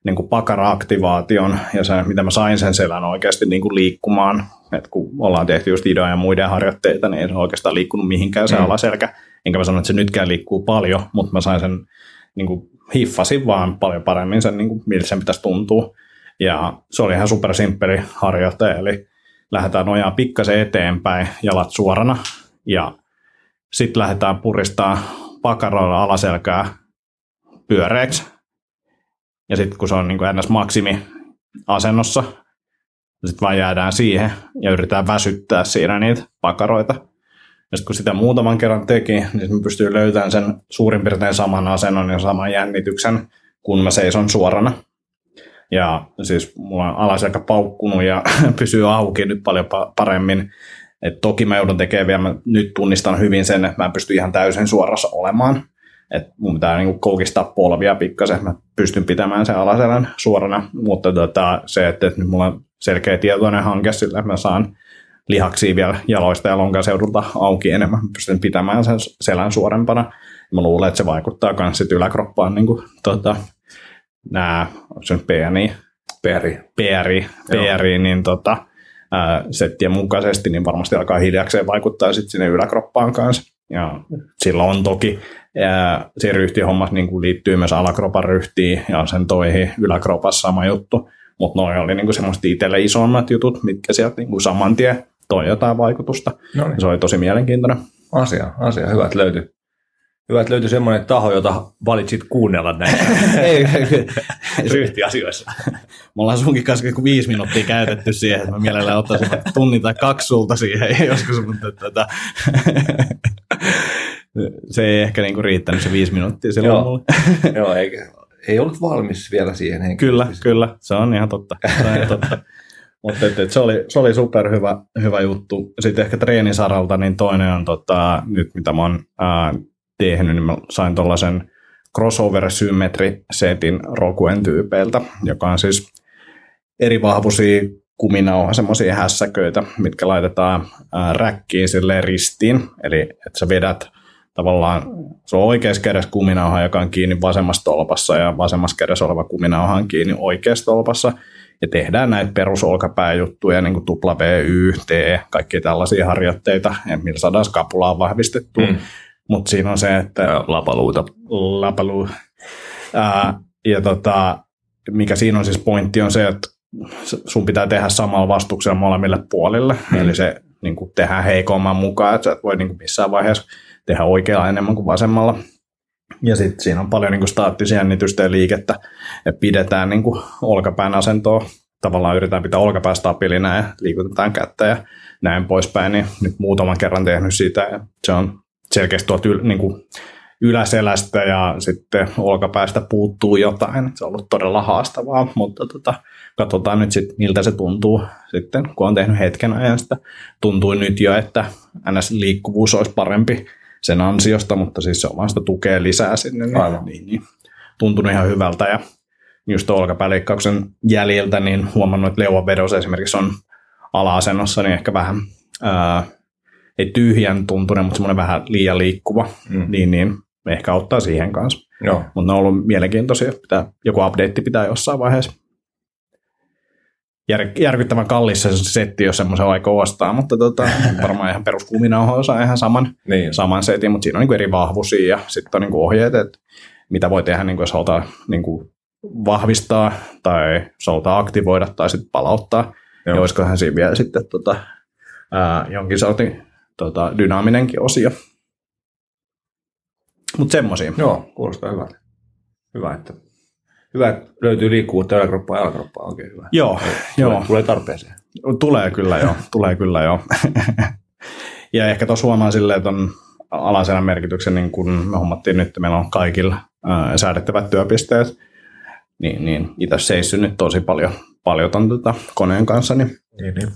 niin kuin pakara-aktivaation ja se, mitä mä sain sen selän oikeasti niin kuin liikkumaan. Et kun ollaan tehty just idea ja muiden harjoitteita, niin ei se oikeastaan liikkunut mihinkään se mm. alaselkä. Enkä mä sano, että se nytkään liikkuu paljon, mutta mä sain sen, niin kuin hiffasin vaan paljon paremmin sen, niin kuin, miltä sen pitäisi tuntua. Ja se oli ihan supersimppeli harjoite, eli lähdetään nojaa pikkasen eteenpäin, jalat suorana, ja sitten lähdetään puristaa pakaroilla alaselkää pyöreäksi, ja sitten kun se on niin kuin ns. maksimi asennossa, sitten vaan jäädään siihen ja yritetään väsyttää siinä niitä pakaroita. Ja sitten kun sitä muutaman kerran teki, niin mä pystyy löytämään sen suurin piirtein saman asennon ja saman jännityksen, kun mä seison suorana. Ja siis mulla on alaselkä paukkunut ja pysyy auki nyt paljon paremmin. Et toki mä joudun tekemään vielä, mä nyt tunnistan hyvin sen, että mä en pysty ihan täysin suorassa olemaan että mun pitää niin koukistaa polvia pikkasen, mä pystyn pitämään sen alaselän suorana, mutta tota, se, että, että nyt mulla on selkeä tietoinen hanke sillä, että mä saan lihaksia vielä jaloista ja lonkaseudulta auki enemmän, mä pystyn pitämään sen selän suorempana. Mä luulen, että se vaikuttaa myös yläkroppaan niin kuin, tota, nämä, onko se PNI? PRI. PRI, PRI niin tota, ää, settien mukaisesti, niin varmasti alkaa hiljakseen vaikuttaa sitten sinne yläkroppaan kanssa. Ja sillä on toki ja se ryhtihommas niin kuin liittyy myös alakropan ryhtiin ja sen toihin yläkropassa sama juttu. Mutta noin oli niin semmoista itselle isommat jutut, mitkä sieltä niin kuin saman tien toi jotain vaikutusta. Noniin. Se oli tosi mielenkiintoinen. Asia, asia. Hyvä, että löytyi. Hyvä, että löytyi semmoinen taho, jota valitsit kuunnella näissä ryhtiasioissa. Me ollaan sunkin kanssa viisi minuuttia käytetty siihen, että mä mielellään ottaisin tunnin tai kaksi sulta siihen joskus, mutta tätä se ei ehkä niinku riittänyt se viisi minuuttia silloin Joo, mulle. Joo eikä, ei ollut valmis vielä siihen. Kyllä, kyllä, se on ihan totta. Se on ihan totta. Mutta et, et se, oli, se oli super hyvä, hyvä juttu. Sitten ehkä treenisaralta, niin toinen on tota, nyt mitä mä oon ää, tehnyt, niin mä sain tuollaisen crossover symmetry setin Rokuen tyypeiltä, joka on siis eri vahvuisia kuminauha, semmoisia hässäköitä, mitkä laitetaan ää, räkkiin ristiin, eli että sä vedät tavallaan se on oikeassa kädessä kuminauha, joka on kiinni vasemmassa tolpassa ja vasemmassa kädessä oleva kuminauha on kiinni oikeassa tolpassa. Ja tehdään näitä perusolkapääjuttuja, niin kuin tupla V, Y, T, kaikki tällaisia harjoitteita, millä saadaan skapulaa vahvistettua. Mm. Mutta siinä on se, että... Lapaluuta. Lapaluu. Ää, ja tota, mikä siinä on siis pointti on se, että sun pitää tehdä samalla vastuksella molemmille puolille. Mm. Eli se niin kuin tehdään heikomman mukaan, että sä et voi niin kuin missään vaiheessa tehdä oikealla enemmän kuin vasemmalla. Ja sitten siinä on paljon niin kuin staattisia jännitystä ja liikettä, että pidetään niin kuin olkapään asentoa, tavallaan yritetään pitää olkapää stabiilina ja liikutetaan kättä ja näin poispäin, niin nyt muutaman kerran tehnyt sitä ja se on selkeästi tuolta yl, niin kuin yläselästä ja sitten olkapäästä puuttuu jotain. Se on ollut todella haastavaa, mutta tota, katsotaan nyt sitten, miltä se tuntuu sitten, kun on tehnyt hetken ajan sitä. Tuntuu nyt jo, että NS-liikkuvuus olisi parempi sen ansiosta, mutta siis se on vaan sitä tukea lisää sinne. Niin, Aivan. niin, niin tuntunut ihan hyvältä ja just olkapääleikkauksen jäljiltä niin huomannut, että leuanvedos esimerkiksi on ala-asennossa niin ehkä vähän ää, ei tyhjän tuntunen, mutta semmoinen vähän liian liikkuva, mm. niin, niin ehkä auttaa siihen kanssa. Mutta ne on ollut mielenkiintoisia, pitää, joku update pitää jossain vaiheessa. Jär, järkyttävän kallissa se setti, jos semmoisen aika ostaa, mutta tota, varmaan ihan peruskuminauho osaa ihan saman, niin. saman setin, mutta siinä on niin eri vahvuusia ja sitten on niin ohjeet, että mitä voi tehdä, niin jos halutaan niin vahvistaa tai jos halutaan aktivoida tai sitten palauttaa. Joo. Ja olisikohan siinä vielä sitten tota, ää, jonkin sortin tota, dynaaminenkin osio. Mutta semmoisia. Joo, kuulostaa hyvältä. Hyvä, että hyvä, että löytyy liikkuvuutta yläkroppaa ja alakroppaa oikein hyvä. Joo, tulee, joo. Tulee tarpeeseen. Tulee kyllä joo, tulee kyllä joo. ja ehkä tuossa huomaa silleen, että on alaselän merkityksen, niin kun me hommattiin nyt, että meillä on kaikilla ää, säädettävät työpisteet, niin, niin itse seissyt nyt tosi paljon, paljon ton tota, koneen kanssa, niin, niin, niin.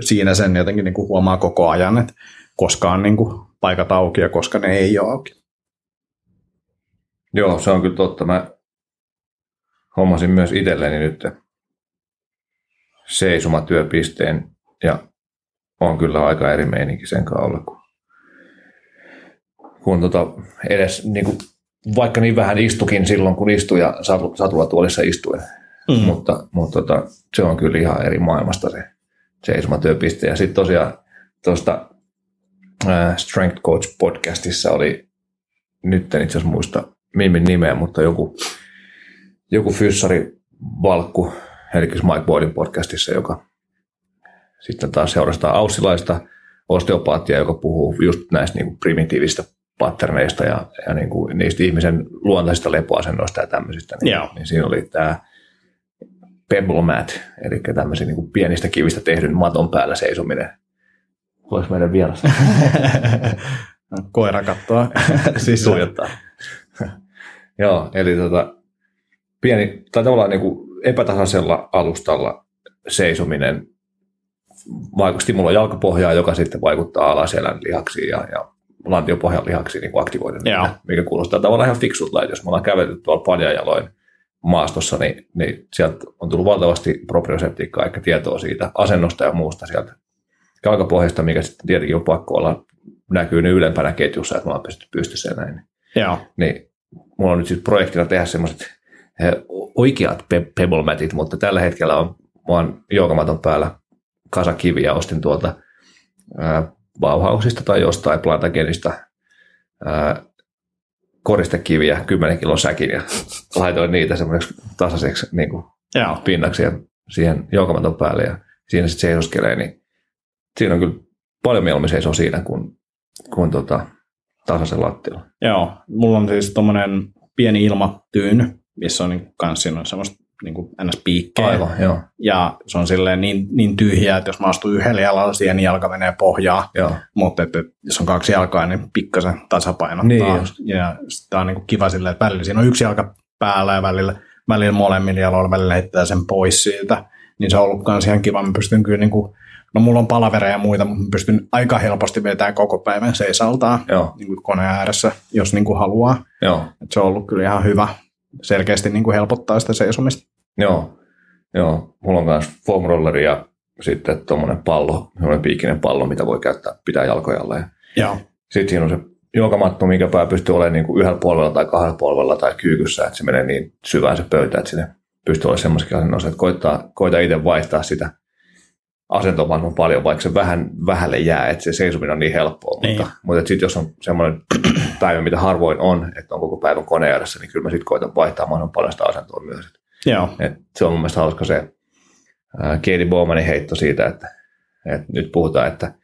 siinä sen jotenkin niin kuin huomaa koko ajan, että koska on niin kuin paikat auki ja koska ne ei ole auki. Joo, se on kyllä totta. Mä hommasin myös itselleni nyt seisomatyöpisteen ja on kyllä aika eri meininki sen kanssa olla, kun, kun tota edes niin kuin, vaikka niin vähän istukin silloin, kun istuin ja satulatuolissa istuin, mm. mutta, mutta tota, se on kyllä ihan eri maailmasta se seisomatyöpiste. Ja sitten tosiaan tuosta äh, Strength Coach podcastissa oli, nyt en itse asiassa muista Mimin nimeä, mutta joku, joku fyssari valkku Helikis Mike Boydin podcastissa, joka sitten taas seurastaa aussilaista osteopaattia, joka puhuu just näistä niin kuin primitiivistä patterneista ja, ja niin kuin niistä ihmisen luontaisista lepoasennoista ja tämmöisistä. Niin, Joo. niin siinä oli tämä pebble mat, eli tämmöisen niin kuin pienistä kivistä tehdyn maton päällä seisominen. Voisi meidän vieras. Koira kattoa siis. Joo, eli tota, pieni, tai tavallaan niin kuin epätasaisella alustalla seisominen stimuloi jalkapohjaa, joka sitten vaikuttaa alaselän lihaksiin ja, ja lantiopohjan lihaksiin niin aktivoiden, mikä kuulostaa tavallaan ihan fiksulta, että jos me ollaan kävelty tuolla paljajaloin maastossa, niin, niin sieltä on tullut valtavasti proprioseptiikkaa, eikä tietoa siitä asennosta ja muusta sieltä jalkapohjasta, mikä sitten tietenkin on pakko olla, näkyy nyt ylempänä ketjussa, että me ollaan pystytty pystyssä ja näin. Joo. Niin mulla on nyt siis projektina tehdä semmoiset oikeat pe- pebble matit, mutta tällä hetkellä on vaan joogamaton päällä kasakiviä, ostin tuolta ää, Bauhausista tai jostain Plantagenista ää, koristekiviä 10 kilon säkin ja laitoin niitä semmoiseksi tasaiseksi niin kuin pinnaksi ja siihen joukamaton päälle ja siinä sitten seisoskelee, niin siinä on kyllä paljon mieluummin seisoo siinä kuin, kuin tota, tasaisen lattialla. Joo, mulla on siis tuommoinen pieni ilmatyyny, missä on niin kans siinä on semmoista niin kuin ns. piikkejä. Aivan, joo. Ja se on silleen niin, niin tyhjää, että jos mä astun yhdellä jalalla siihen, niin jalka menee pohjaan. Joo. Mutta että, jos on kaksi jalkaa, niin pikkasen tasapainottaa. Niin ja sitä on niin kuin kiva silleen, että välillä siinä on yksi jalka päällä ja välillä, välillä molemmilla jaloilla välillä heittää sen pois siitä. Niin se on ollut myös ihan kiva. Mä pystyn kyllä niin kuin, no mulla on palavereja ja muita, mutta mä pystyn aika helposti vetämään koko päivän seisaltaan niin kuin koneen ääressä, jos niin kuin haluaa. Joo. Et se on ollut kyllä ihan hyvä selkeästi niin kuin helpottaa sitä seisomista. Joo, joo. mulla on myös foam rolleri ja sitten tuommoinen pallo, semmoinen piikinen pallo, mitä voi käyttää, pitää jalkoja alle. Joo. Sitten siinä on se joogamatto, minkä pää pystyy olemaan niin kuin yhdellä polvella tai kahdella polvella tai kyykyssä, että se menee niin syvään se pöytä, että sinne pystyy olemaan semmoisia asennossa, että koittaa, koita itse vaihtaa sitä asentoa mahdollisimman paljon, vaikka se vähän vähälle jää, että se seisominen on niin helppoa. Niin. Mutta, mutta sitten jos on semmoinen päivä, mitä harvoin on, että on koko päivän kone edessä, niin kyllä mä sitten koitan vaihtaa mahdollisimman paljon sitä asentoa myös. Joo. Et se on mun mielestä hauska se ää, Katie Bowmanin heitto siitä, että, että nyt puhutaan, että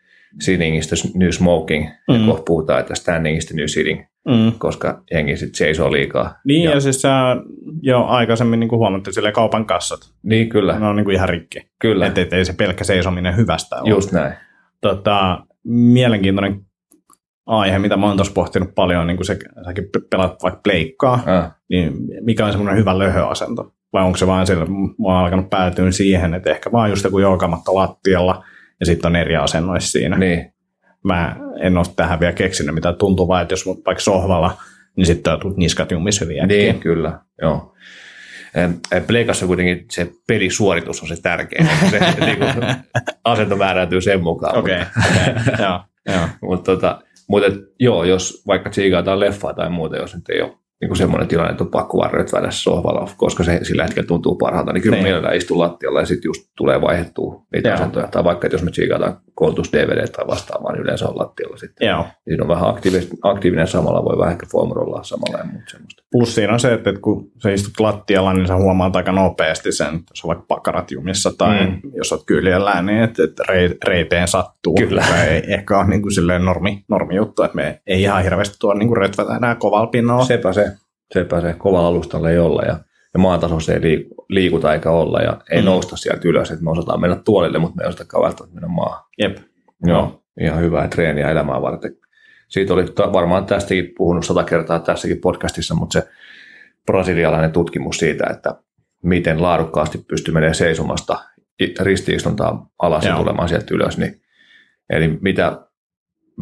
sitting is the new smoking, mm. ja kohta puhutaan, että standing is the new sitting, Mm. koska jengi sitten seisoo liikaa. Niin, ja, ja, siis sä jo aikaisemmin niin huomattiin silleen kaupan kassat. niin kyllä, Ne on niin kuin ihan rikki. kyllä, Että et ei se pelkkä seisominen hyvästä ole. just näin. Tota, mielenkiintoinen aihe, mitä mä oon tuossa pohtinut paljon, on niin kuin se, säkin pelaat vaikka pleikkaa, Ah, niin mikä on semmoinen hyvä löhöasento? Vai onko se vaan sillä, mä oon alkanut päätyä siihen, että ehkä vaan just joku joukamatta lattialla ja sitten on eri asennoissa siinä. niin, Mä en ole tähän vielä keksinyt, mitä tuntuu vaan, että jos mut vaikka sohvalla, niin sitten tulet niskat jumis hyvin äkkiä. niin, kyllä, joo. Pleikassa kuitenkin se pelisuoritus on se tärkein. Se niin kuin, asento määräytyy sen mukaan. Okei, okay, joo, joo. Mutta tota, mutta joo, jos vaikka tsiikataan leffaa tai muuta, jos nyt ei ole niin kuin semmoinen tilanne, että on pakko vaan rötväillä sohvalla, koska se sillä hetkellä tuntuu parhaalta, niin kyllä Niin. niin. mielellään istuu lattialla ja sitten just tulee vaihdettua niitä Joo. asentoja. Tai vaikka, että jos me tsiikataan koulutus DVD tai vastaavaa, niin yleensä on lattialla sitten. Joo. Siinä on vähän aktiivinen, aktiivinen samalla, voi vähän ehkä foamrollaa samalla ja muuta semmoista. Plus siinä on se, että kun sä istut lattialla, niin sä huomaat aika nopeasti sen, että jos on vaikka pakarat jumissa tai Mm. jos oot kyljellään, niin että, rei- reiteen sattuu. Kyllä. Mikä ei ehkä ole niin kuin silleen normi, normi juttu, että me ei ihan hirveästi tuo niin retvätä enää kovalla pinnalla. Sepä se. Se. Kovalla alustalla ei olla ja, ja maan tasossa ei liiku, liikuta eikä olla ja ei Mm. nousta sieltä ylös. Että me osataan mennä tuolille, mutta me ei osatakaan välttämättä mennä maahan. Jep. Joo, ihan hyvää treeniä elämää varten. Siitä oli varmaan tästäkin puhunut sata kertaa tässäkin podcastissa, mutta se brasilialainen tutkimus siitä, että miten laadukkaasti pystyy menemään seisomasta ristiistontaa alas ja Joo. tulemaan sieltä ylös. Niin, eli mitä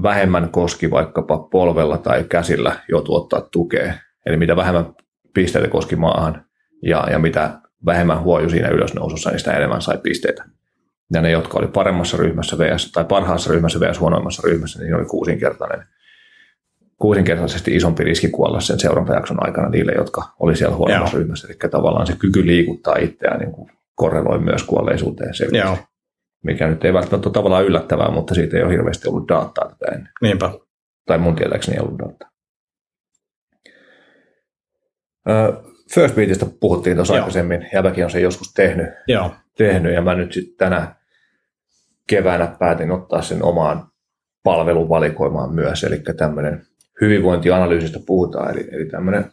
vähemmän koski vaikkapa polvella tai käsillä joutuu ottaa tukea, eli mitä vähemmän pisteitä koski maahan ja, ja mitä vähemmän huoju siinä ylösnousussa, niin sitä enemmän sai pisteitä. Ja ne, jotka oli paremmassa ryhmässä VS, tai parhaassa ryhmässä VS huonoimmassa ryhmässä, niin oli kuusinkertainen, kuusinkertaisesti isompi riski kuolla sen seurantajakson aikana niille, jotka oli siellä huonommassa Joo. ryhmässä. Eli tavallaan se kyky liikuttaa itseään niin kuin korreloi myös kuolleisuuteen selkeästi. Joo, Mikä nyt ei välttämättä ole tavallaan yllättävää, mutta siitä ei ole hirveästi ollut dataa tätä ennen. niinpä. Tai mun tietääkseni ei ollut dataa. First Beatistä puhuttiin tuossa Joo. aikaisemmin. Jäbäkin on sen joskus tehnyt Joo, tehnyt ja mä nyt sitten tänä keväänä päätin ottaa sen omaan palveluvalikoimaan myös, eli tämmöinen hyvinvointianalyysistä puhutaan, eli, eli tämmöinen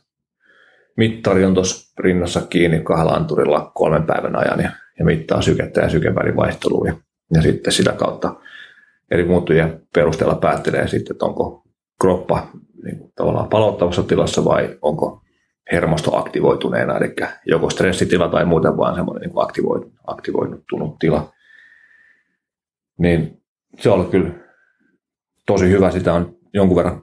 mittari on tuossa rinnassa kiinni kahdella anturilla kolmen päivän ajan ja, ja mittaa sykettä ja sykevälin vaihtelua ja, ja sitten sitä kautta eri muuttujien perusteella päättelee sitten, että onko kroppa niin kuin tavallaan palauttavassa tilassa vai onko hermosto aktivoituneena, eli joko stressitila tai muuten vaan semmoinen niin aktivoitunut, aktivoitunut tila. Niin se on ollut kyllä tosi hyvä. Sitä on jonkun verran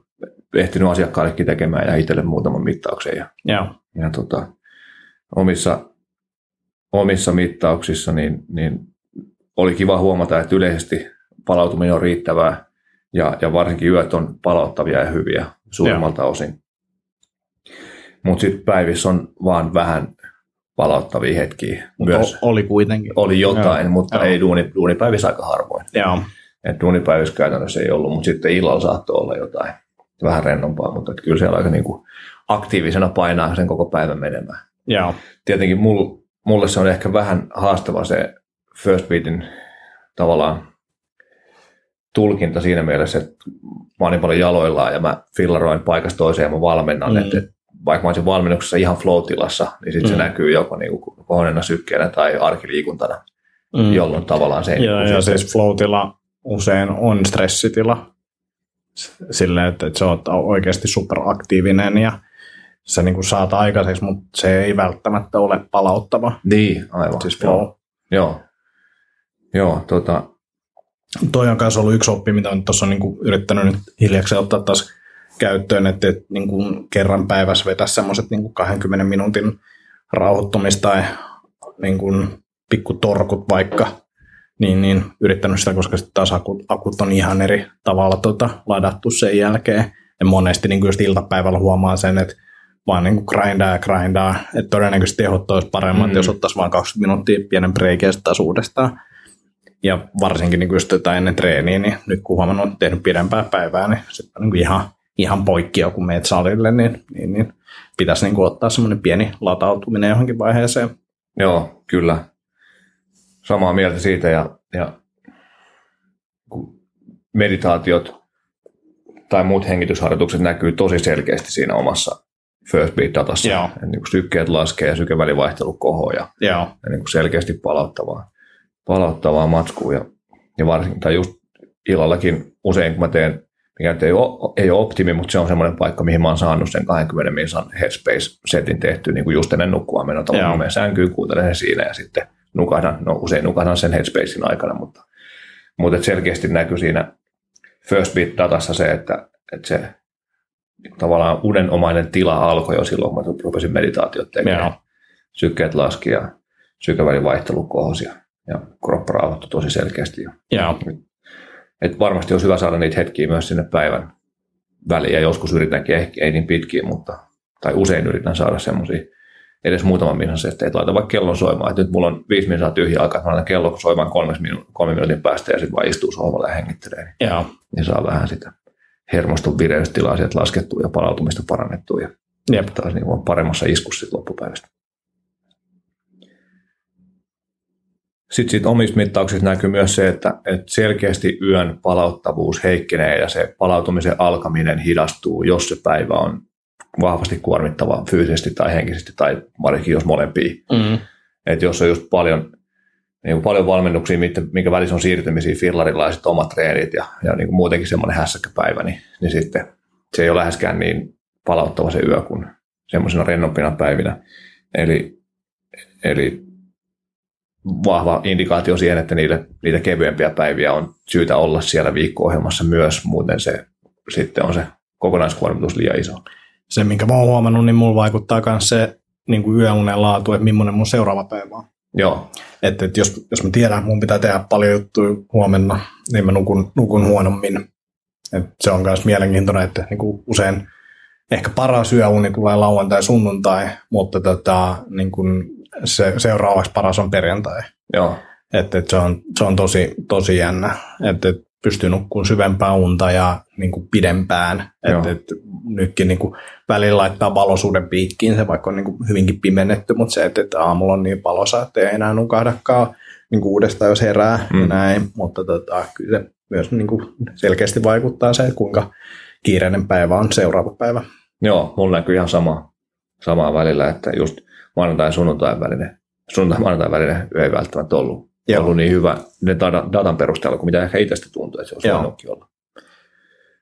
ehtinyt asiakkaallekin tekemään ja itselle muutaman mittauksen. Ja, joo, ja tota, omissa, omissa mittauksissa niin, niin oli kiva huomata, että yleisesti palautuminen on riittävää ja, ja varsinkin yöt on palauttavia ja hyviä suurimmalta osin. Mutta sitten päivissä on vaan vähän palauttavia hetkiä mutta myös. oli kuitenkin. Oli jotain, Joo, mutta joo. ei duuni, duunipäivissä aika harvoin. Joo, Et duunipäivissä käytännössä ei ollut, mutta sitten illalla saattoi olla jotain vähän rennompaa, mutta et kyllä siellä aika niinku aktiivisena painaa sen koko päivän menemään. joo, Tietenkin mul, mulle se on ehkä vähän haastava se First Beatin tavallaan tulkinta siinä mielessä, että mä oon niin paljon jaloillaan ja mä fillaroin paikasta toiseen ja mä valmennan, Mm. että, että vaikka mä olisin valmennuksessa ihan flow-tilassa, niin sitten Mm. se näkyy joko niin kohonneena sykkeenä tai arkiliikuntana, mm. jolloin tavallaan se... Joo, ja se- siis flow-tila usein on stressitila S- silleen, että, että sä oot oikeasti superaktiivinen ja sä niin kuin saat aikaiseksi, mutta se ei välttämättä ole palauttava. Niin, aivan. Siis joo. flow. Joo, joo tota, Toi on myös ollut yksi oppi, mitä on tuossa niin kuin yrittänyt nyt hiljaksi ottaa taas käyttöön, että, että niin kuin kerran päivässä vetää semmoiset niin 20 minuutin rauhoittumista tai niin kuin pikku torkut vaikka, niin, niin yrittänyt sitä, koska sitten taas akut, akut on ihan eri tavalla tota, ladattu sen jälkeen, Ja monesti niin kuin just iltapäivällä huomaa sen, että vaan niin kuin grindaa ja grindaa, että todennäköisesti tehot olisi paremmat, mm. jos ottaisi vain 20 minuuttia pienen breikin taas uudestaan. Ja varsinkin niin just jotain ennen treeniä, niin nyt kun huomannut, että tehnyt pidempää päivää, niin sitten niin ihan, ihan poikki kun meet salille, niin, niin, niin pitäisi niin kuin ottaa semmoinen pieni latautuminen johonkin vaiheeseen. Joo, kyllä. Samaa mieltä siitä ja, ja meditaatiot tai muut hengitysharjoitukset näkyy tosi selkeästi siinä omassa first beat datassa. Joo. Niin kuin sykkeet laskee ja sykevälivaihtelu kohoaa ja, Joo. ja niin kuin selkeästi palauttavaa, palauttavaa matskua. Ja, ja varsinkin, tai just illallakin usein, kun mä teen, mikä ei ole, ei ole optimi, mutta se on semmoinen paikka, mihin mä oon saanut sen 20 minsan headspace-setin tehty niin kuin just ennen nukkua. Tavallaan mä sänkyyn, kuuntelen sen siinä ja sitten nukahdan, no usein nukahdan sen headspacein aikana, mutta, mutta selkeästi näkyy siinä first beat datassa se, että, että se tavallaan unenomainen tila alkoi jo silloin, kun mä rupesin meditaatiot tekemään. Sykkeet laski ja sykevälivaihtelu kohosi ja, ja kroppa rauhoittui tosi selkeästi. Joo. Et varmasti olisi hyvä saada niitä hetkiä myös sinne päivän väliin ja joskus yritänkin, ehkä ei niin pitkiä, mutta, tai usein yritän saada semmoisia edes muutaman minuutin että et laita vaikka kellon soimaan, että nyt mulla on viisi minuuttia tyhjä aikaa, että mä laitan kellon soimaan kolme, minu- minuutin päästä ja sitten vaan istuu sohvalle ja hengittelee. Niin, Joo. niin saa vähän sitä hermoston vireystilaa sieltä laskettua ja palautumista parannettua ja Jep. taas niin paremmassa iskussa loppupäivästä. Sitten siitä omista mittauksista näkyy myös se, että, että selkeästi yön palauttavuus heikkenee ja se palautumisen alkaminen hidastuu, jos se päivä on vahvasti kuormittava fyysisesti tai henkisesti tai varsinkin jos molempia. Mm. Et jos on just paljon, niin paljon valmennuksia, minkä välissä on siirtymisiä fillarilaiset omat treenit ja, ja niin kuin muutenkin semmoinen hässäkkä päivä, niin, niin sitten se ei ole läheskään niin palauttava se yö kuin semmoisena rennompina päivinä. Eli, eli vahva indikaatio siihen, että niille, niitä kevyempiä päiviä on syytä olla siellä viikko-ohjelmassa myös, muuten se sitten on se kokonaiskuormitus liian iso se, minkä mä oon huomannut, niin mulla vaikuttaa myös se niin kuin yöunen laatu, että millainen mun seuraava päivä on. Joo. Että, että jos, jos mä tiedän, että mun pitää tehdä paljon juttuja huomenna, niin mä nukun, nukun huonommin. Et se on myös mielenkiintoinen, että niin kuin usein ehkä paras yöuni tulee lauantai sunnuntai, mutta tota, niin kuin se, seuraavaksi paras on perjantai. Joo. Että, että se, on, se on tosi, tosi jännä. Että, että pystyy nukkumaan syvempää unta ja niin kuin pidempään. Et, et, nytkin niin kuin välillä laittaa valosuuden piikkiin se, vaikka on niin kuin hyvinkin pimennetty, mutta se, että, että aamulla on niin palosa, että ei enää nukahdakaan niin kuin uudestaan, jos herää mm. ja näin. Mutta tota, kyllä se myös niin kuin selkeästi vaikuttaa se, että kuinka kiireinen päivä on seuraava päivä. Joo, mulla näkyy ihan sama, samaa välillä, että just maanantai ja sunnuntai välinen, sunnuntai maanantai välinen yö ei välttämättä ollut Joo. ollut niin hyvä ne datan perusteella kuin mitä ehkä itsestä tuntuu, että se olisi voinutkin olla.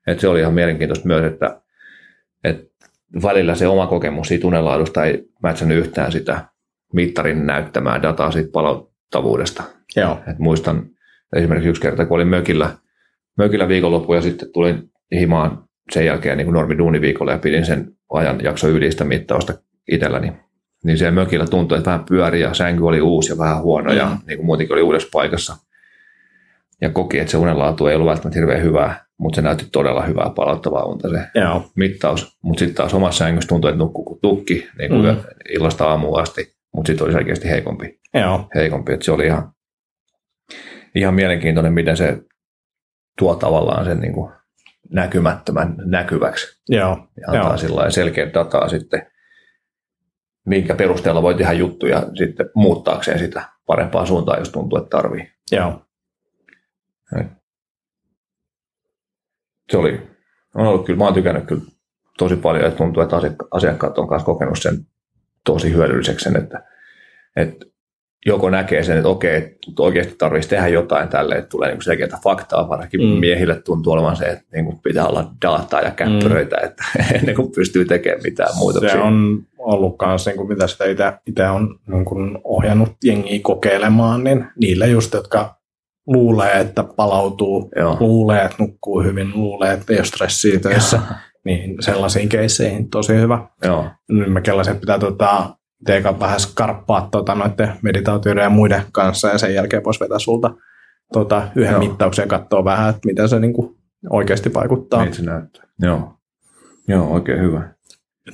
Et se oli ihan mielenkiintoista myös, että, että välillä se oma kokemus siitä unenlaadusta ei mätsännyt yhtään sitä mittarin näyttämää dataa siitä palauttavuudesta. Joo. Et muistan esimerkiksi yksi kerta, kun olin mökillä, mökillä viikonloppu ja sitten tulin himaan sen jälkeen niin normi duuniviikolla ja pidin sen ajan jakso ylistä mittausta itselläni niin siellä mökillä tuntui, että vähän pyöri ja sänky oli uusi ja vähän huono mm. ja niin kuin muutenkin oli uudessa paikassa. Ja koki, että se unenlaatu ei ollut välttämättä hirveän hyvää, mutta se näytti todella hyvää palauttavaa unta se Joo. mittaus. Mutta sitten taas omassa sängyssä tuntui, että nukkuu kuin tukki niin kuin mm. illasta aamuun asti, mutta sitten oli selkeästi heikompi. Joo. heikompi. Että se oli ihan, ihan mielenkiintoinen, miten se tuo tavallaan sen niin kuin näkymättömän näkyväksi. Joo. Ja antaa Joo. selkeä dataa sitten minkä perusteella voi tehdä juttuja sitten muuttaakseen sitä parempaan suuntaan, jos tuntuu, että tarvii. Joo. Se oli, on ollut kyllä, mä oon tykännyt kyllä tosi paljon, että tuntuu, että asiakkaat on kanssa kokenut sen tosi hyödylliseksi, että, että joko näkee sen, että okei, oikeasti tarvitsisi tehdä jotain tälle, että tulee niin selkeää faktaa, varsinkin mm. miehille tuntuu olevan se, että niin pitää olla dataa ja käppyröitä, mm. että ennen kuin pystyy tekemään mitään muuta. Se on ollut myös, niin kuin mitä sitä itse on niin kuin ohjannut jengiä kokeilemaan, niin niille just, jotka luulee, että palautuu, Joo. luulee, että nukkuu hyvin, luulee, että ei ole stressiä töissä, niin sellaisiin keisseihin tosi hyvä. Joo. Nyt mä kellasin, pitää tota, teika vähän skarppaa tota, noiden meditaatioiden ja muiden kanssa ja sen jälkeen voisi vetää sulta tota, yhden Joo. mittauksen ja katsoa vähän, että miten se niin kuin, oikeasti vaikuttaa. Niin se näyttää. Joo. Joo, oikein hyvä.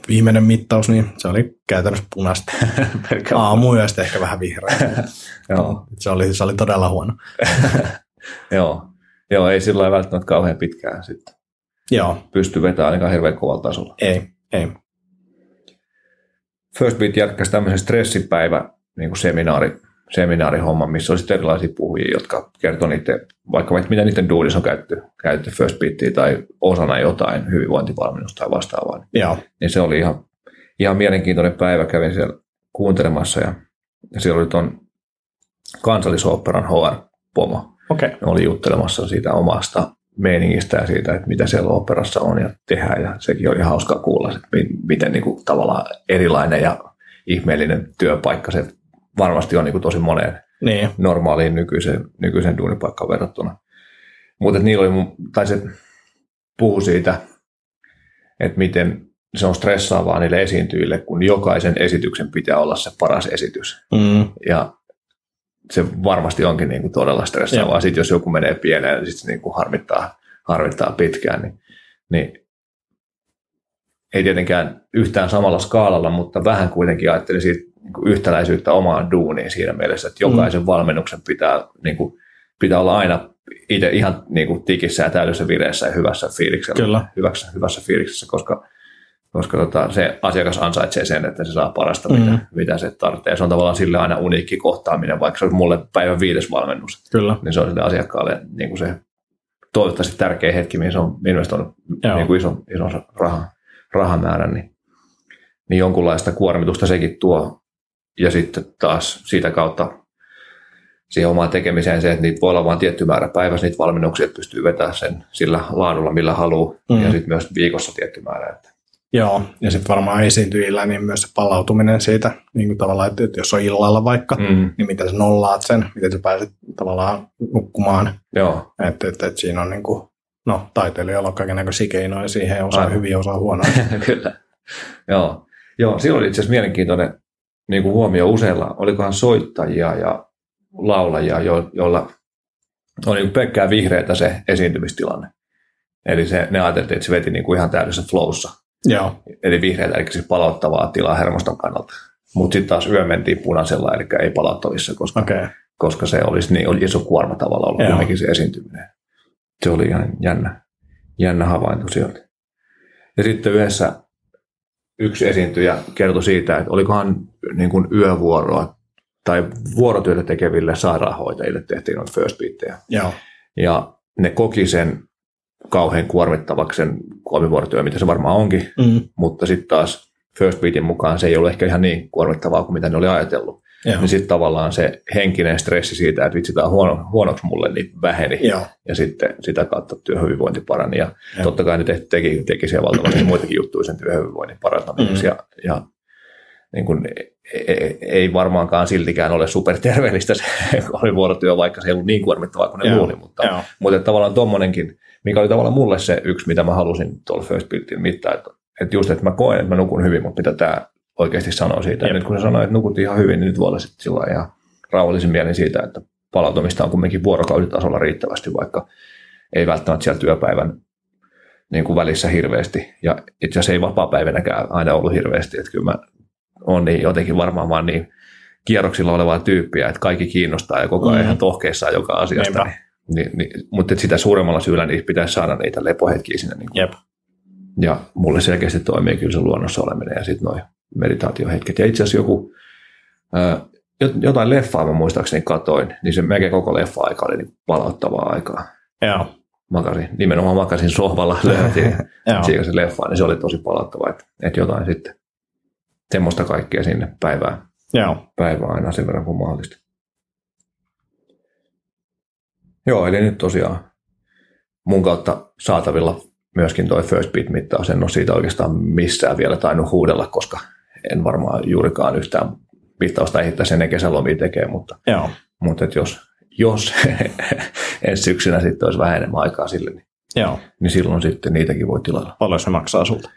Viimeinen mittaus, niin se oli käytännössä punaista. Aamuyöstä ehkä vähän vihreä. Joo. se, oli, se oli todella huono. Joo. Joo, ei sillä välttämättä kauhean pitkään sitten Joo, pysty vetämään ainakaan hirveän kovalla tasolla. ei, ei. First Beat järkkäsi tämmöisen stressipäivä niin kuin seminaari, seminaarihomma, missä oli sitten erilaisia puhujia, jotka kertoi niiden, vaikka mitä niiden duudissa on käytetty, käytetty First Beatia tai osana jotain hyvinvointivalmennusta tai vastaavaa. Joo, Niin se oli ihan, ihan mielenkiintoinen päivä, kävin siellä kuuntelemassa ja, ja siellä oli tuon kansallisoopperan HR-pomo. okei. Okay. Ne oli juttelemassa siitä omasta meiningistä ja siitä, että mitä siellä operassa on ja tehdään. Ja sekin oli hauskaa kuulla, että mi- miten niin kuin, tavallaan erilainen ja ihmeellinen työpaikka se varmasti on niin kuin, tosi moneen Niin, normaaliin nykyiseen, nykyiseen duunipaikkaan verrattuna. Mutta niillä oli, tai se puhu siitä, että miten se on stressaavaa niille esiintyjille, kun jokaisen esityksen pitää olla se paras esitys. mm, Ja se varmasti onkin niin kuin todella stressaavaa. Sitten jos joku menee pieneen, niin sitten se niin kuin harmittaa, harmittaa pitkään. Niin, niin ei tietenkään yhtään samalla skaalalla, mutta vähän kuitenkin ajattelin siitä niin kuin yhtäläisyyttä omaan duuniin siinä mielessä, että jokaisen mm. valmennuksen pitää, niin kuin, pitää olla aina itse ihan niin kuin tikissä ja täydessä vireessä ja hyvässä fiiliksessä, Kyllä. hyvässä, hyvässä fiiliksessä, koska, koska tota, se asiakas ansaitsee sen, että se saa parasta, mm. mitä, mitä se tarvitsee. Se on tavallaan sille aina uniikki kohtaaminen, vaikka se olisi mulle päivän viides valmennus, kyllä. niin se on sille asiakkaalle niin kuin se toivottavasti tärkeä hetki, mihin se on investoinut Joo. niin kuin ison, ison rahan, rahamäärän, niin, niin jonkunlaista kuormitusta sekin tuo. Ja sitten taas siitä kautta siihen omaan tekemiseen se, että niitä voi olla vain tietty määrä päivässä, niitä valmennuksia, että pystyy vetämään sen sillä laadulla, millä haluaa, Mm. mm. ja sitten myös viikossa tietty määrä. Että, Joo, ja sitten varmaan esiintyjillä niin myös se palautuminen siitä, niin kuin tavallaan, että jos on illalla vaikka, mm. niin miten sä nollaat sen, miten sä pääset tavallaan nukkumaan. joo, Että et, et siinä on niin kuin, no taiteilijoilla on kaikenlaisia keinoja siihen, osaa Aivan. hyviä, osaa huonoja. Kyllä. Joo. Joo, silloin oli itse asiassa mielenkiintoinen niin kuin huomio useilla, olikohan soittajia ja laulajia, jo, joilla oli niin pelkkää vihreätä se esiintymistilanne. Eli se, ne ajateltiin, että se veti niin kuin ihan täydessä flowssa. Joo, Eli vihreätä, eli siis palauttavaa tilaa hermoston kannalta. Mutta sitten taas yö mentiin punaisella, eli ei palauttavissa, koska. Okay. koska se olisi niin oli iso kuorma tavalla ollut Joo. kumminkin se esiintyminen. Se oli ihan jännä, jännä havainto sieltä. Ja sitten yhdessä yksi esiintyjä kertoi siitä, että olikohan niin kuin yövuoroa tai vuorotyötä tekeville sairaanhoitajille tehtiin noita first beattejä. Joo, Ja ne koki sen kauhean kuormittavaksi sen kolmivuorotyö, mitä se varmaan onkin, mm. mutta sitten taas first beatin mukaan se ei ollut ehkä ihan niin kuormittavaa kuin mitä ne oli ajatellut. joo, Niin sitten tavallaan se henkinen stressi siitä, että vitsi, tämä on huono, huonoksi mulle, niin väheni. joo, Ja sitten sitä kautta työhyvinvointi parani. Ja Joo. totta kai ne te- teki, teki siellä valtavasti muitakin juttuja sen työhyvinvoinnin parantamiseksi. Mm. Ja, ja niin kuin, ei, ei varmaankaan siltikään ole superterveellistä se vuorotyö, vaikka se ei ollut niin kuormittavaa kuin ne Joo. luuli. Mutta, joo, mutta tavallaan tommonenkin, mikä oli tavallaan mulle se yksi, mitä mä halusin tuolla First Buildin mittaan, että, että just, että mä koen, että mä nukun hyvin, mutta mitä tämä oikeasti sanoo siitä. Ja nyt kun se sanoi, että nukut ihan hyvin, niin nyt voi olla sitten sillä ihan rauhallisin mielin siitä, että palautumista on kumminkin vuorokausitasolla riittävästi, vaikka ei välttämättä siellä työpäivän niin kuin välissä hirveästi. Ja itse asiassa ei vapaa-päivänäkään aina ollut hirveästi, että kyllä mä on niin jotenkin varmaan vaan niin kierroksilla olevaa tyyppiä, että kaikki kiinnostaa ja koko ajan Mm. ihan tohkeissaan joka asiasta. Niinpä. Niin, niin, niin, mutta sitä suuremmalla syyllä niin pitäisi saada niitä lepohetkiä sinne. Niin jep, Ja mulle selkeästi toimii kyllä se luonnossa oleminen ja sitten noin meditaatiohetket. Ja itse asiassa joku, ää, jot- jotain leffaa mä muistaakseni katoin, niin se melkein koko leffa-aika oli niin palauttavaa aikaa. joo, Makasin, nimenomaan makasin sohvalla, löytiin joo, siinä se leffa, niin se oli tosi palauttavaa, että, että jotain sitten semmoista kaikkea sinne päivään, joo, päivään aina sen verran kuin mahdollista. Joo, eli nyt tosiaan mun kautta saatavilla myöskin toi First Beat-mittaus. En ole siitä oikeastaan missään vielä tainnut huudella, koska en varmaan juurikaan yhtään mittausta ehdittäisi ennen kesälomia tekee, mutta, joo, mutta et jos, jos ensi syksynä sitten olisi vähän enemmän aikaa sille, niin, joo. niin silloin sitten niitäkin voi tilata. Paljon se maksaa sulta?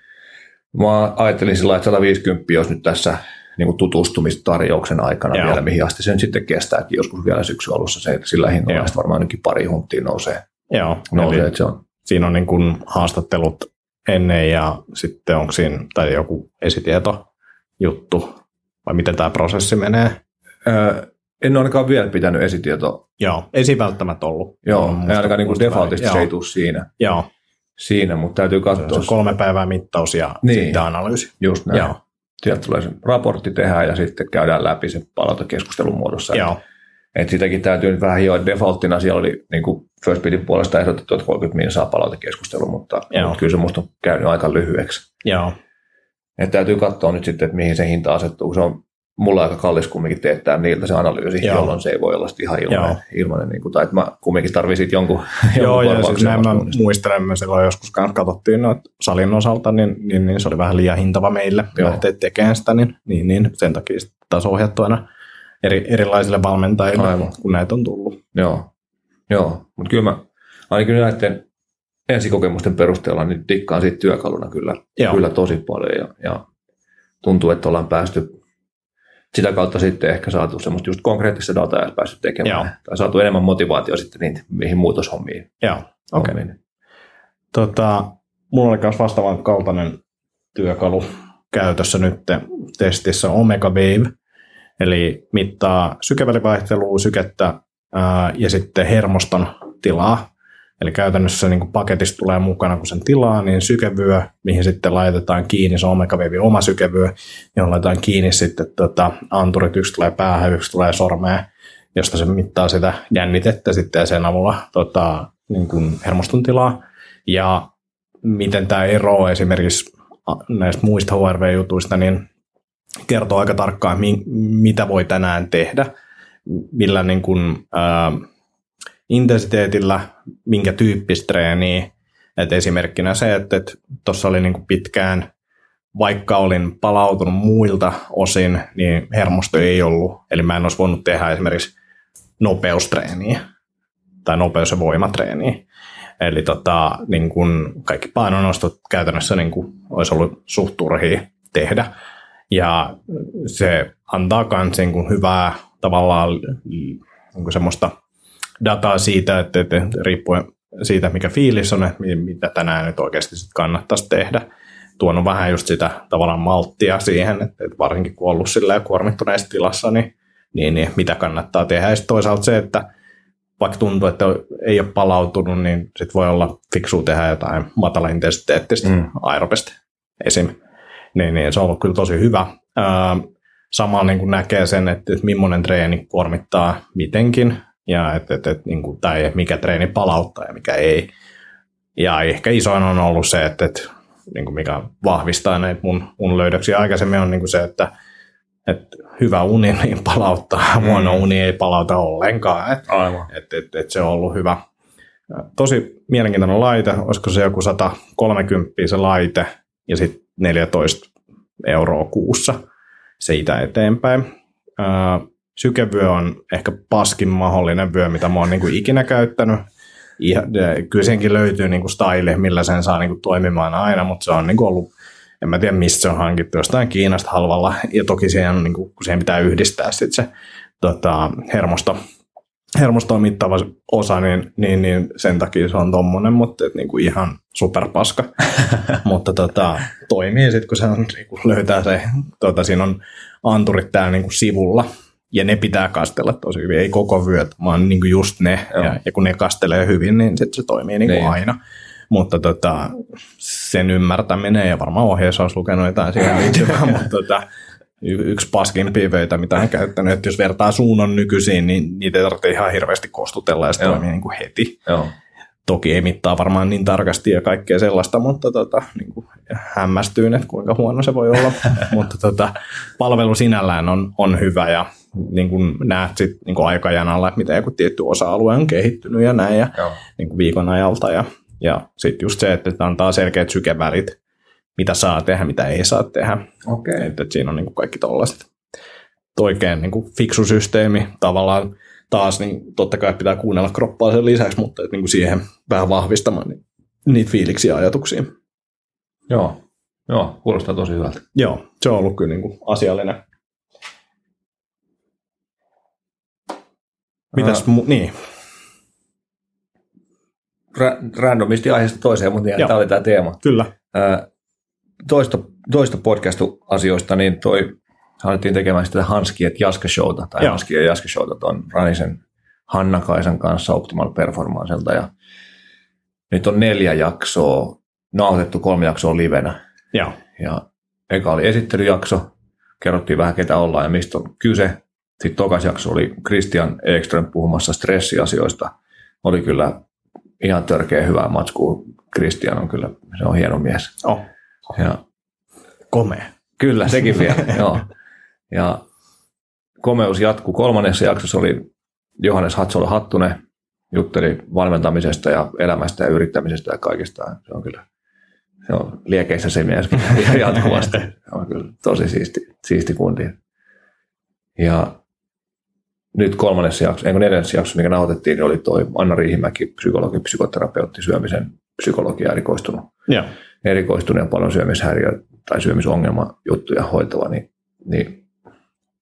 Mä ajattelin sillä että 150 olisi nyt tässä niin kuin tutustumistarjouksen aikana Joo. vielä, mihin asti se nyt sitten kestääkin joskus vielä syksyn alussa. Se, sillä hinnalla varmaan ainakin pari hunttia nousee. Joo, nousee eli että se on, siinä on niin kuin haastattelut ennen ja sitten onko siinä tai joku esitietojuttu vai miten tämä prosessi menee? Öö, en ole ainakaan vielä pitänyt esitieto. Joo, ei siinä välttämättä ollut. Joo, ei ainakaan niin defaultisesti se ei tule siinä. Joo. Siinä, mutta täytyy katsoa. Se kolme päivää mittaus ja niin. sitten analyysi. Just näin. Joo. Sieltä tulee se raportti tehdä ja sitten käydään läpi se palautekeskustelun muodossa. Joo. Et sitäkin täytyy nyt vähän hioa. Defaulttina siellä oli niin kuin First Beatin puolesta ehdotettu, että 30 min saa palautekeskustelu, mutta, mutta kyllä se musta on käynyt aika lyhyeksi. Joo. Et täytyy katsoa nyt sitten, että mihin se hinta asettuu. Se on mulla aika kallis kumminkin teettää niiltä se analyysi, Joo. jolloin se ei voi olla ihan ilmainen. ilmainen niin kuin, tai että mä kumminkin tarvitsin jonkun, Joo, jonkun ja siis näin mä muistelen, me silloin joskus katsottiin noita salin osalta, niin, niin, niin, se oli vähän liian hintava meille lähteä tekemään sitä, niin, niin, niin sen takia taas ohjattu aina eri, erilaisille valmentajille, Aivan. kun näitä on tullut. Joo, Joo. mutta kyllä mä ainakin näiden ensikokemusten perusteella niin dikkaan siitä työkaluna kyllä, kyllä tosi paljon ja, ja tuntuu, että ollaan päästy sitä kautta sitten ehkä saatu semmoista just konkreettista dataa ja päässyt tekemään. Joo. Tai saatu enemmän motivaatio sitten niitä, mihin muutoshommiin. Joo, okei. Okay. Tota, mulla oli myös vastaavan kaltainen työkalu käytössä nyt testissä Omega Wave, eli mittaa sykevälivaihtelua, sykettä ää, ja sitten hermoston tilaa Eli käytännössä niin paketista tulee mukana, kun sen tilaa, niin sykevyö, mihin sitten laitetaan kiinni, se omega oma sykevyö, johon laitetaan kiinni sitten tota, anturit, yksi tulee päähän, yksi tulee sormeen, josta se mittaa sitä jännitettä sitten ja sen avulla tota, niin kuin hermoston tilaa. Ja miten tämä eroaa esimerkiksi näistä muista HRV-jutuista, niin kertoo aika tarkkaan, mitä voi tänään tehdä, millä niin kuin, ää, intensiteetillä, minkä tyyppistä treeniä. Et esimerkkinä se, että tuossa oli niinku pitkään, vaikka olin palautunut muilta osin, niin hermosto ei ollut. Eli mä en olisi voinut tehdä esimerkiksi nopeustreeniä tai nopeus- ja voimatreeniä. Eli tota, niin kun kaikki painonnostot käytännössä niin kun olisi ollut suht tehdä. Ja se antaa myös niin hyvää tavallaan niin semmoista dataa siitä, että, että riippuen siitä, mikä fiilis on, että mitä tänään nyt oikeasti sit kannattaisi tehdä. Tuonut vähän just sitä tavallaan malttia siihen, että, että varsinkin kun ollut kuormittuneessa tilassa, niin, niin, niin mitä kannattaa tehdä. Ja toisaalta se, että vaikka tuntuu, että ei ole palautunut, niin sit voi olla fiksu tehdä jotain matalaintensiteettistä mm. aerobista esim. Niin, niin, se on ollut kyllä tosi hyvä. Samalla niin näkee sen, että, että millainen treeni kuormittaa mitenkin, ja et, et, et, niin kuin, tai mikä treeni palauttaa ja mikä ei. Ja ehkä isoin on ollut se, että, että niin kuin mikä vahvistaa näitä mun, mun löydöksiä aikaisemmin on niin kuin se, että, että hyvä uni niin palauttaa, mm. huono uni ei palauta ollenkaan. Et, Aivan. Et, et, et se on ollut hyvä. Tosi mielenkiintoinen laite, olisiko se joku 130 se laite ja sitten 14 euroa kuussa siitä eteenpäin sykevyö on ehkä paskin mahdollinen vyö, mitä mä oon niin kuin ikinä käyttänyt. Ja, kyllä senkin löytyy niin kuin style, millä sen saa niin kuin toimimaan aina, mutta se on niin kuin ollut, en mä tiedä mistä se on hankittu, jostain Kiinasta halvalla. Ja toki siihen, niin kuin, siihen pitää yhdistää sit se tota, hermosto, hermostoa mittava osa, niin, niin, niin, sen takia se on tommonen, mutta et, niin kuin ihan superpaska. mutta tota, toimii sitten, kun se on, niin kuin löytää se, tota, siinä on anturit täällä niin kuin sivulla, ja ne pitää kastella tosi hyvin, ei koko vyöt, vaan niin kuin just ne. Ja, ja, kun ne kastelee hyvin, niin sit se toimii niin kuin niin. aina. Mutta tota, sen ymmärtäminen, ja varmaan ohjeessa olisi lukenut jotain siihen liittyvää, mutta tota, y- yksi paskimpia vöitä, mitä on käyttänyt, että jos vertaa suunnon nykyisiin, niin niitä ei tarvitse ihan hirveästi kostutella, ja se toimii niin kuin heti. Joo. Toki ei mittaa varmaan niin tarkasti ja kaikkea sellaista, mutta tota, niin kuin hämmästyyn, että kuinka huono se voi olla. mutta tota, palvelu sinällään on, on hyvä ja niin kuin näet sit, niin kuin aikajanalla, että miten joku tietty osa-alue on kehittynyt ja näin ja niin kuin viikon ajalta. Ja, ja sitten just se, että antaa selkeät sykevälit, mitä saa tehdä, mitä ei saa tehdä. Okay. Että, että siinä on niin kuin kaikki tollaiset. Oikein niin kuin fiksu systeemi tavallaan taas, niin totta kai pitää kuunnella kroppaa sen lisäksi, mutta että niin kuin siihen vähän vahvistamaan niin, niitä fiiliksiä ja ajatuksia. Joo, Joo, kuulostaa tosi hyvältä. Joo, se on ollut kyllä niin kuin asiallinen Mitäs mu- niin? Ra- randomisti aiheesta toiseen, mutta tämä oli tämä teema. Kyllä. toista, toista podcast-asioista, niin toi alettiin tekemään sitä Hanski et Jaska Showta, tai Hanski ja Jaska Showta tuon Ranisen Hanna Kaisan kanssa Optimal Performancelta, ja nyt on neljä jaksoa, nautettu kolme jaksoa livenä. Joo. Ja eka oli esittelyjakso, kerrottiin vähän ketä ollaan ja mistä on kyse. Sitten tokas jakso oli Christian Ekström puhumassa stressiasioista. Oli kyllä ihan törkeä hyvää matskua. Christian on kyllä, se on hieno mies. Oh. Ja, Komea. kyllä, sekin vielä, joo. Ja komeus jatkuu. Kolmannessa jaksossa oli Johannes Hatsola Hattunen, jutteli valmentamisesta ja elämästä ja yrittämisestä ja kaikesta. Se on kyllä se on liekeissä se mies jatkuvasti. Se on kyllä tosi siisti, siisti kundi. Ja nyt kolmannessa jaksossa, eikö neljännessä jaksossa, mikä nauhoitettiin, niin oli toi Anna Riihimäki, psykologi, psykoterapeutti, syömisen psykologia erikoistunut. Joo. Erikoistunut ja paljon syömishäiriö tai syömisongelma juttuja hoitava, niin, niin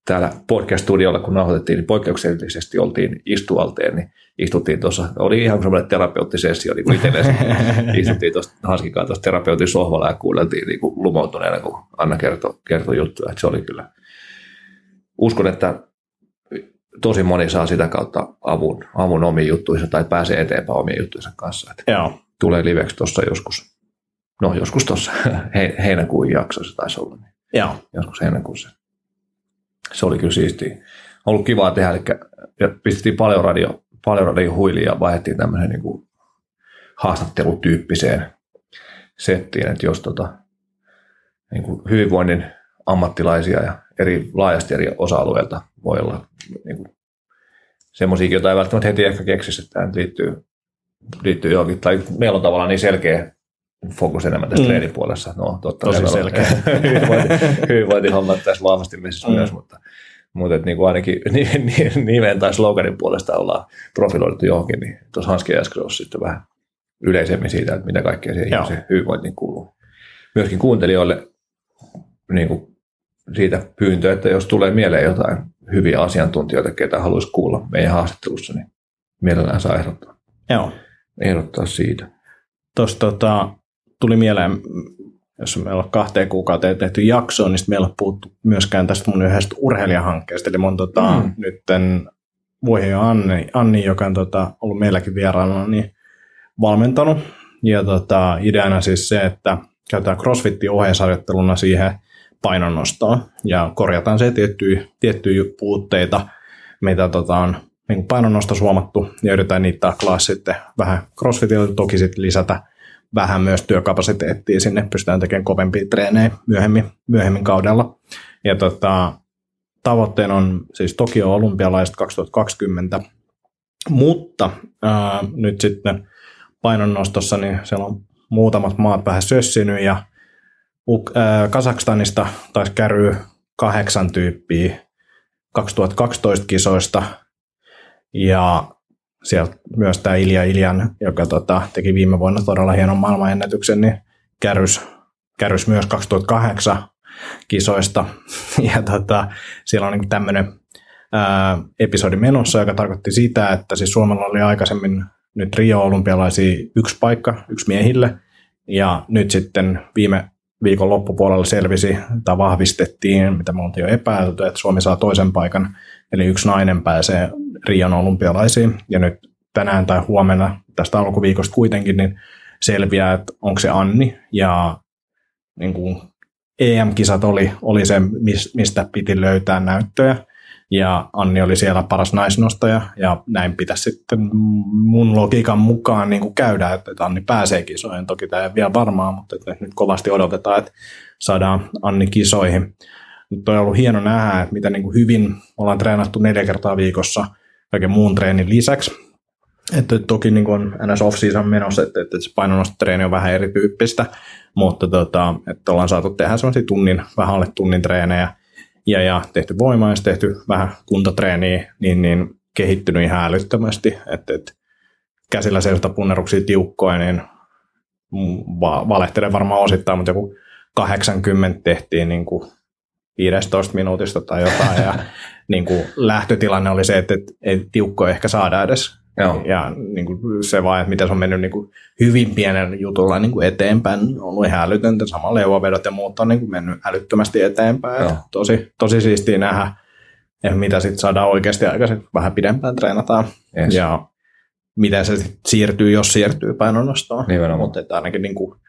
täällä podcast-studiolla, kun nauhoitettiin, niin poikkeuksellisesti oltiin istualteen, niin istuttiin tuossa, oli ihan semmoinen terapeuttisessio, niin itsellesi istuttiin tuossa Hanskikaan tuossa terapeutin sohvalla ja kuunneltiin niin kuin lumoutuneena, kun Anna kertoi, kertoi juttuja, että se oli kyllä, uskon, että tosi moni saa sitä kautta avun, avun omiin juttuihin tai pääsee eteenpäin omiin juttuihinsa kanssa. Että Joo. tulee liveksi tuossa joskus, no joskus tuossa heinäkuun jaksossa taisi olla, niin Joo. joskus heinäkuussa. Se oli kyllä siistiä. Ollut kivaa tehdä, eli ja pistettiin paljon radio, paljon radio huiliin ja vaihdettiin tämmöiseen niin kuin haastattelutyyppiseen settiin, että jos tota, niin kuin hyvinvoinnin ammattilaisia ja eri, laajasti eri osa-alueilta voi olla niin kuin, semmoisiakin, joita ei välttämättä heti ehkä keksisi, että tämä liittyy, liittyy johonkin, tai meillä on tavallaan niin selkeä fokus enemmän tässä mm. treenipuolessa. No, totta, Tosi selkeä. hyvinvointi, hyvinvointihommat tässä vahvasti messissä mm. myös, mutta, mutta että niin kuin ainakin nimen tai sloganin puolesta ollaan profiloitu johonkin, niin tuossa Hanski äsken sitten vähän yleisemmin siitä, että mitä kaikkea siihen ihmisen hyvinvointiin kuuluu. Myöskin kuuntelijoille niin kuin siitä pyyntö, että jos tulee mieleen jotain hyviä asiantuntijoita, ketä haluaisi kuulla meidän haastattelussa, niin mielellään saa ehdottaa, Joo. ehdottaa siitä. Tuossa tota, tuli mieleen, jos meillä on kahteen kuukauteen tehty jaksoa, niin meillä on puhuttu myöskään tästä mun yhdestä urheilijahankkeesta. Eli mun tota, mm. nytten Vuohi Anni, Anni, joka on tota, ollut meilläkin vieraana, niin valmentanut. Ja tota, ideana siis se, että käytetään crossfitin ohjeisarjoitteluna siihen painonnostoon ja korjataan se tiettyjä, tiettyjä puutteita, mitä tota, on niin painonnostossa huomattu ja yritetään niitä taklaa sitten vähän crossfitilla, toki sitten lisätä vähän myös työkapasiteettia sinne, pystytään tekemään kovempia treenejä myöhemmin, myöhemmin kaudella. Ja tota, tavoitteena on siis Tokio olympialaiset 2020, mutta ää, nyt sitten painonnostossa niin siellä on muutamat maat vähän sössinyt ja ää, Kazakstanista taisi käryä kahdeksan tyyppiä 2012 kisoista ja sieltä myös tämä Ilja Iljan, joka tota, teki viime vuonna todella hienon maailmanennätyksen, niin kärrys, kärrys myös 2008 kisoista. Ja tota, siellä on niin tämmöinen ää, episodi menossa, joka tarkoitti sitä, että siis Suomella oli aikaisemmin nyt Rio-olympialaisia yksi paikka, yksi miehille, ja nyt sitten viime viikon loppupuolella selvisi tai vahvistettiin, mitä me oltiin jo epäilty, että Suomi saa toisen paikan, eli yksi nainen pääsee Rion olympialaisiin, ja nyt tänään tai huomenna tästä alkuviikosta kuitenkin, niin selviää, että onko se Anni, ja niin kuin EM-kisat oli, oli se, mistä piti löytää näyttöjä, ja Anni oli siellä paras naisnostaja, ja näin pitäisi sitten mun logiikan mukaan niin kuin käydä, että Anni pääsee kisoihin. Toki tämä ei vielä varmaa, mutta että nyt kovasti odotetaan, että saadaan Anni kisoihin. Mutta on ollut hieno nähdä, että miten niin kuin hyvin ollaan treenattu neljä kertaa viikossa kaiken muun treenin lisäksi. Että toki niin kuin on NS off-season menossa, että, että se painonnostotreeni on vähän erityyppistä, mutta tota, että ollaan saatu tehdä sellaisia tunnin, vähän alle tunnin treenejä, ja, ja tehty voimaa ja tehty vähän kuntotreeniä, niin, niin kehittynyt ihan älyttömästi, että, että käsillä sellaista punneruksia tiukkoja, niin va- valehtelen varmaan osittain, mutta joku 80 tehtiin niin kuin 15 minuutista tai jotain, ja niin kuin lähtötilanne oli se, että, että ei tiukkoja ehkä saada edes Joo. Ja niin kuin se vaan, että miten se on mennyt niin kuin hyvin pienellä jutulla niin kuin eteenpäin, on ollut ihan älytöntä. Sama leuavedot ja muut on niin kuin mennyt älyttömästi eteenpäin. Joo. Tosi, tosi siistiä nähdä, ja mitä sitten saadaan oikeasti aikaisemmin. Vähän pidempään treenataan. Yes. Ja miten se sit siirtyy, jos siirtyy painonnostoon. Mutta että ainakin niin kuin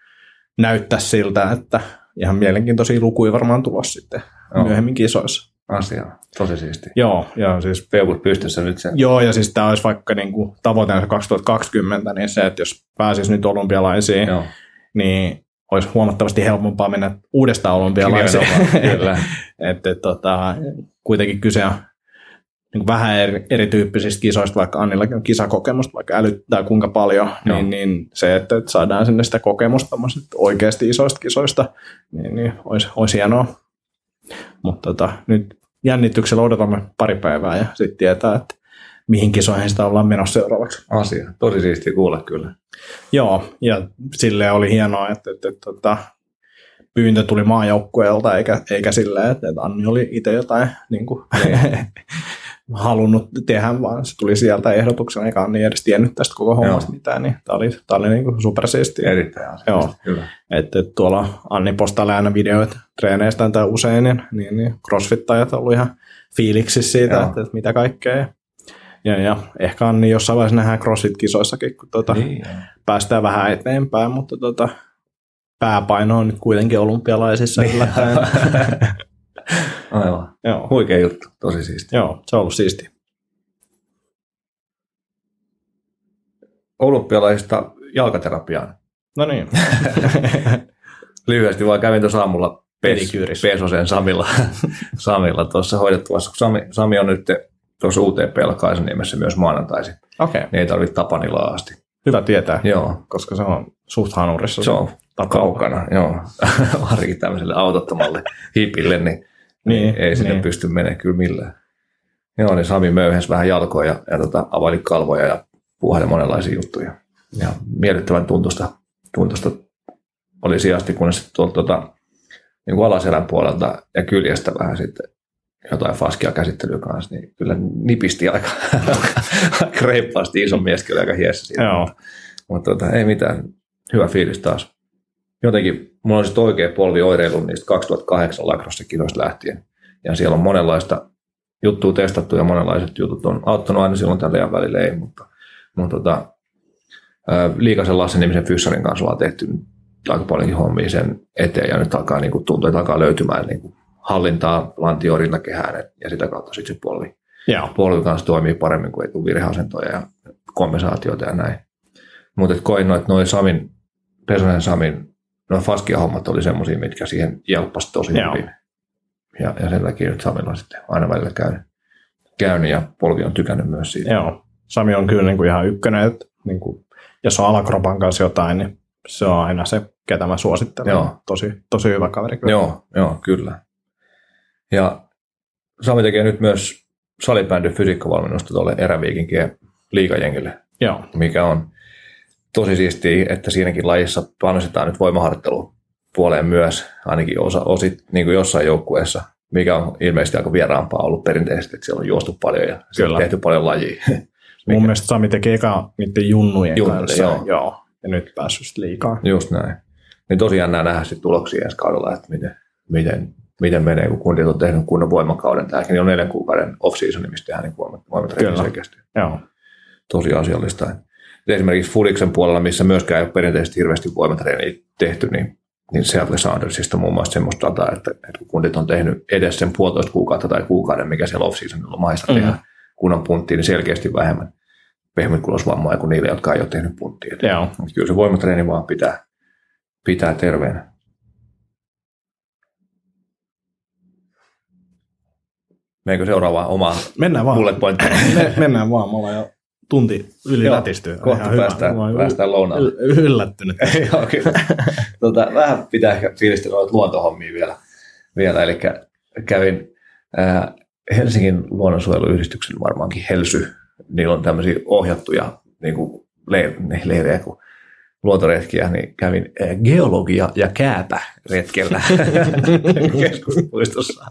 näyttää siltä, että ihan mielenkiintoisia lukuja varmaan tulossa sitten Joo. myöhemmin kisoissa. Asia. Tosi siisti. Joo, ja siis Peukut pystyssä nyt sen. Joo, ja siis tämä olisi vaikka niin kuin tavoitteena 2020, niin se, että jos pääsisi nyt olympialaisiin, Joo. niin olisi huomattavasti helpompaa mennä uudestaan olympialaisiin. Kyllä. että tota, kuitenkin kyse on niin vähän eri, erityyppisistä kisoista, vaikka Annillakin on kisakokemusta, vaikka älyttää kuinka paljon, Joo. niin, niin, se, että, että saadaan sinne sitä kokemusta oikeasti isoista kisoista, niin, niin olisi, olisi hienoa. Mutta tota, nyt jännityksellä odotamme pari päivää ja sitten tietää, että mihin kisoihin sitä ollaan menossa seuraavaksi. Asia. Tosi siisti kuulla kyllä. Joo, ja sille oli hienoa, että, että, että, että pyyntö tuli maajoukkueelta, eikä, eikä silleen, että, että Anni oli itse jotain niin kuin, halunnut tehdä, vaan se tuli sieltä ehdotuksena, eikä Anni edes tiennyt tästä koko hommasta Joo. mitään, niin tämä oli, tämä oli niin kuin supersiistiä. Erittäin asiallista. Joo. Kyllä. Että, että tuolla Anni postailee aina videoita treeneistään tai usein, niin, niin, niin crossfittajat on ollut ihan fiiliksissä siitä, että, että mitä kaikkea. Ja, ja ehkä Anni jossain vaiheessa nähdään crossfit-kisoissakin, kun tuota, Niin, päästään vähän eteenpäin, mutta tota, pääpaino on nyt kuitenkin olympialaisissa Niin. Aivan. joo, Huikea juttu. Tosi siisti. joo, se on ollut siisti. Olympialaisista jalkaterapiaan. No niin, Lyhyesti vaan kävin tuossa aamulla Pes. Pesosen Samilla, Samilla tuossa hoidettavassa. Sami, Sami on nyt tuossa UTPllä Kaisaniemessä myös maanantaisin. okei, okay. Niin ei tarvitse Tapanilaa asti. hyvä tietää, Joo, koska se on suht hanurissa. se on tapa. kaukana. Joo, varsinkin tämmöiselle autottomalle hipille, niin, Niin, ei sinne niin. pysty menemään kyllä millään. Joo, niin Sami möyhens vähän jalkoja ja, ja tota, availi kalvoja ja puhali monenlaisia juttuja. Ja miellyttävän tuntusta, tuntusta oli sijasti, kunnes tuolta tota, niin kuin alaselän puolelta ja kyljestä vähän sitten jotain faskia käsittelyä kanssa, niin kyllä nipisti aika, aika reippaasti iso mies kyllä aika hiessä siitä. Joo. Mutta, mutta tota, ei mitään, hyvä fiilis taas. Jotenkin mulla on sitten oikea polvi oireilu niistä 2008 lacrosse-kisoista lähtien. Ja siellä on monenlaista juttua testattu ja monenlaiset jutut on auttanut aina silloin tällä ja välillä ei, mutta, mutta tota, Liikasen Lassen nimisen fyssarin kanssa ollaan tehty aika paljonkin hommia sen eteen ja nyt alkaa niin kuin, tuntuu, että alkaa löytymään niin kuin, hallintaa lantiorinta kehään ja sitä kautta sitten se polvi, Joo, polvi kanssa toimii paremmin, kun ei tule virheasentoja ja kompensaatioita ja näin. Mutta koin noin, noin Samin, Pesonen Samin, noin Faskia-hommat oli semmoisia, mitkä siihen jelppasi tosi Joo. hyvin. Ja, ja sen takia nyt Samilla on sitten aina välillä käynyt, käynyt ja polvi on tykännyt myös siitä. joo. Sami on kyllä niin kuin ihan ykkönen, että niin kuin, jos on alakropan kanssa jotain, niin se on aina se, ketä mä suosittelen. Joo. Tosi, tosi hyvä kaveri kyllä. Joo, joo, kyllä. Ja Sami tekee nyt myös salibändin fysiikkavalmennusta tuolle eräviikinkien liikajengille, Joo, mikä on tosi siistiä, että siinäkin lajissa panostetaan nyt voimaharjoittelu puoleen myös, ainakin osa, osit, niin kuin jossain joukkueessa, mikä on ilmeisesti aika vieraampaa ollut perinteisesti, että siellä on juostu paljon ja siellä on tehty paljon lajia. mun mielestä Sami teki eka niiden junnujen Junnujen, kanssa. joo. joo. Ja nyt päässyt liikaa. Just näin. Niin tosiaan jännää nähdä sitten tuloksia ensi kaudella, että miten, miten, miten menee, kun kundit on tehnyt kunnon voimakauden. Tämäkin on neljän kuukauden off-season, mistä tehdään niin voimat, voimatreeniä Kyllä. Joo, Tosi asiallista. Esimerkiksi Fudiksen puolella, missä myöskään ei ole perinteisesti hirveästi voimatreeniä tehty, niin, niin Seattle Soundersista muun muassa semmoista dataa, että, että kun kundit on tehnyt edes sen puolitoista kuukautta tai kuukauden, mikä siellä off-seasonilla on mahdollista Mhm. tehdä kunnon punttiin, niin selkeästi vähemmän pehmytkulosvammoja kuin niille, jotka ei ole tehnyt punttia. Joo. Kyllä se voimatreeni vaan pitää, pitää terveenä. Meneekö seuraavaan omaan Mennään vaan. bullet pointtiin? Me, mennään vaan, me ollaan jo tunti yli Joo, lätistyy. Kohta Ihan hyvä. päästään, oon päästään lounaalle. yl- yllättynyt. Joo, kyllä. tota, vähän pitää ehkä fiilistellä noita luontohommia vielä. vielä. Eli kävin ää, Helsingin luonnonsuojeluyhdistyksen varmaankin Helsy. Niillä on tämmöisiä ohjattuja niin kuin le- ne leirejä kuin luontoretkiä, niin kävin geologia ja kääpä retkellä keskuspuistossa.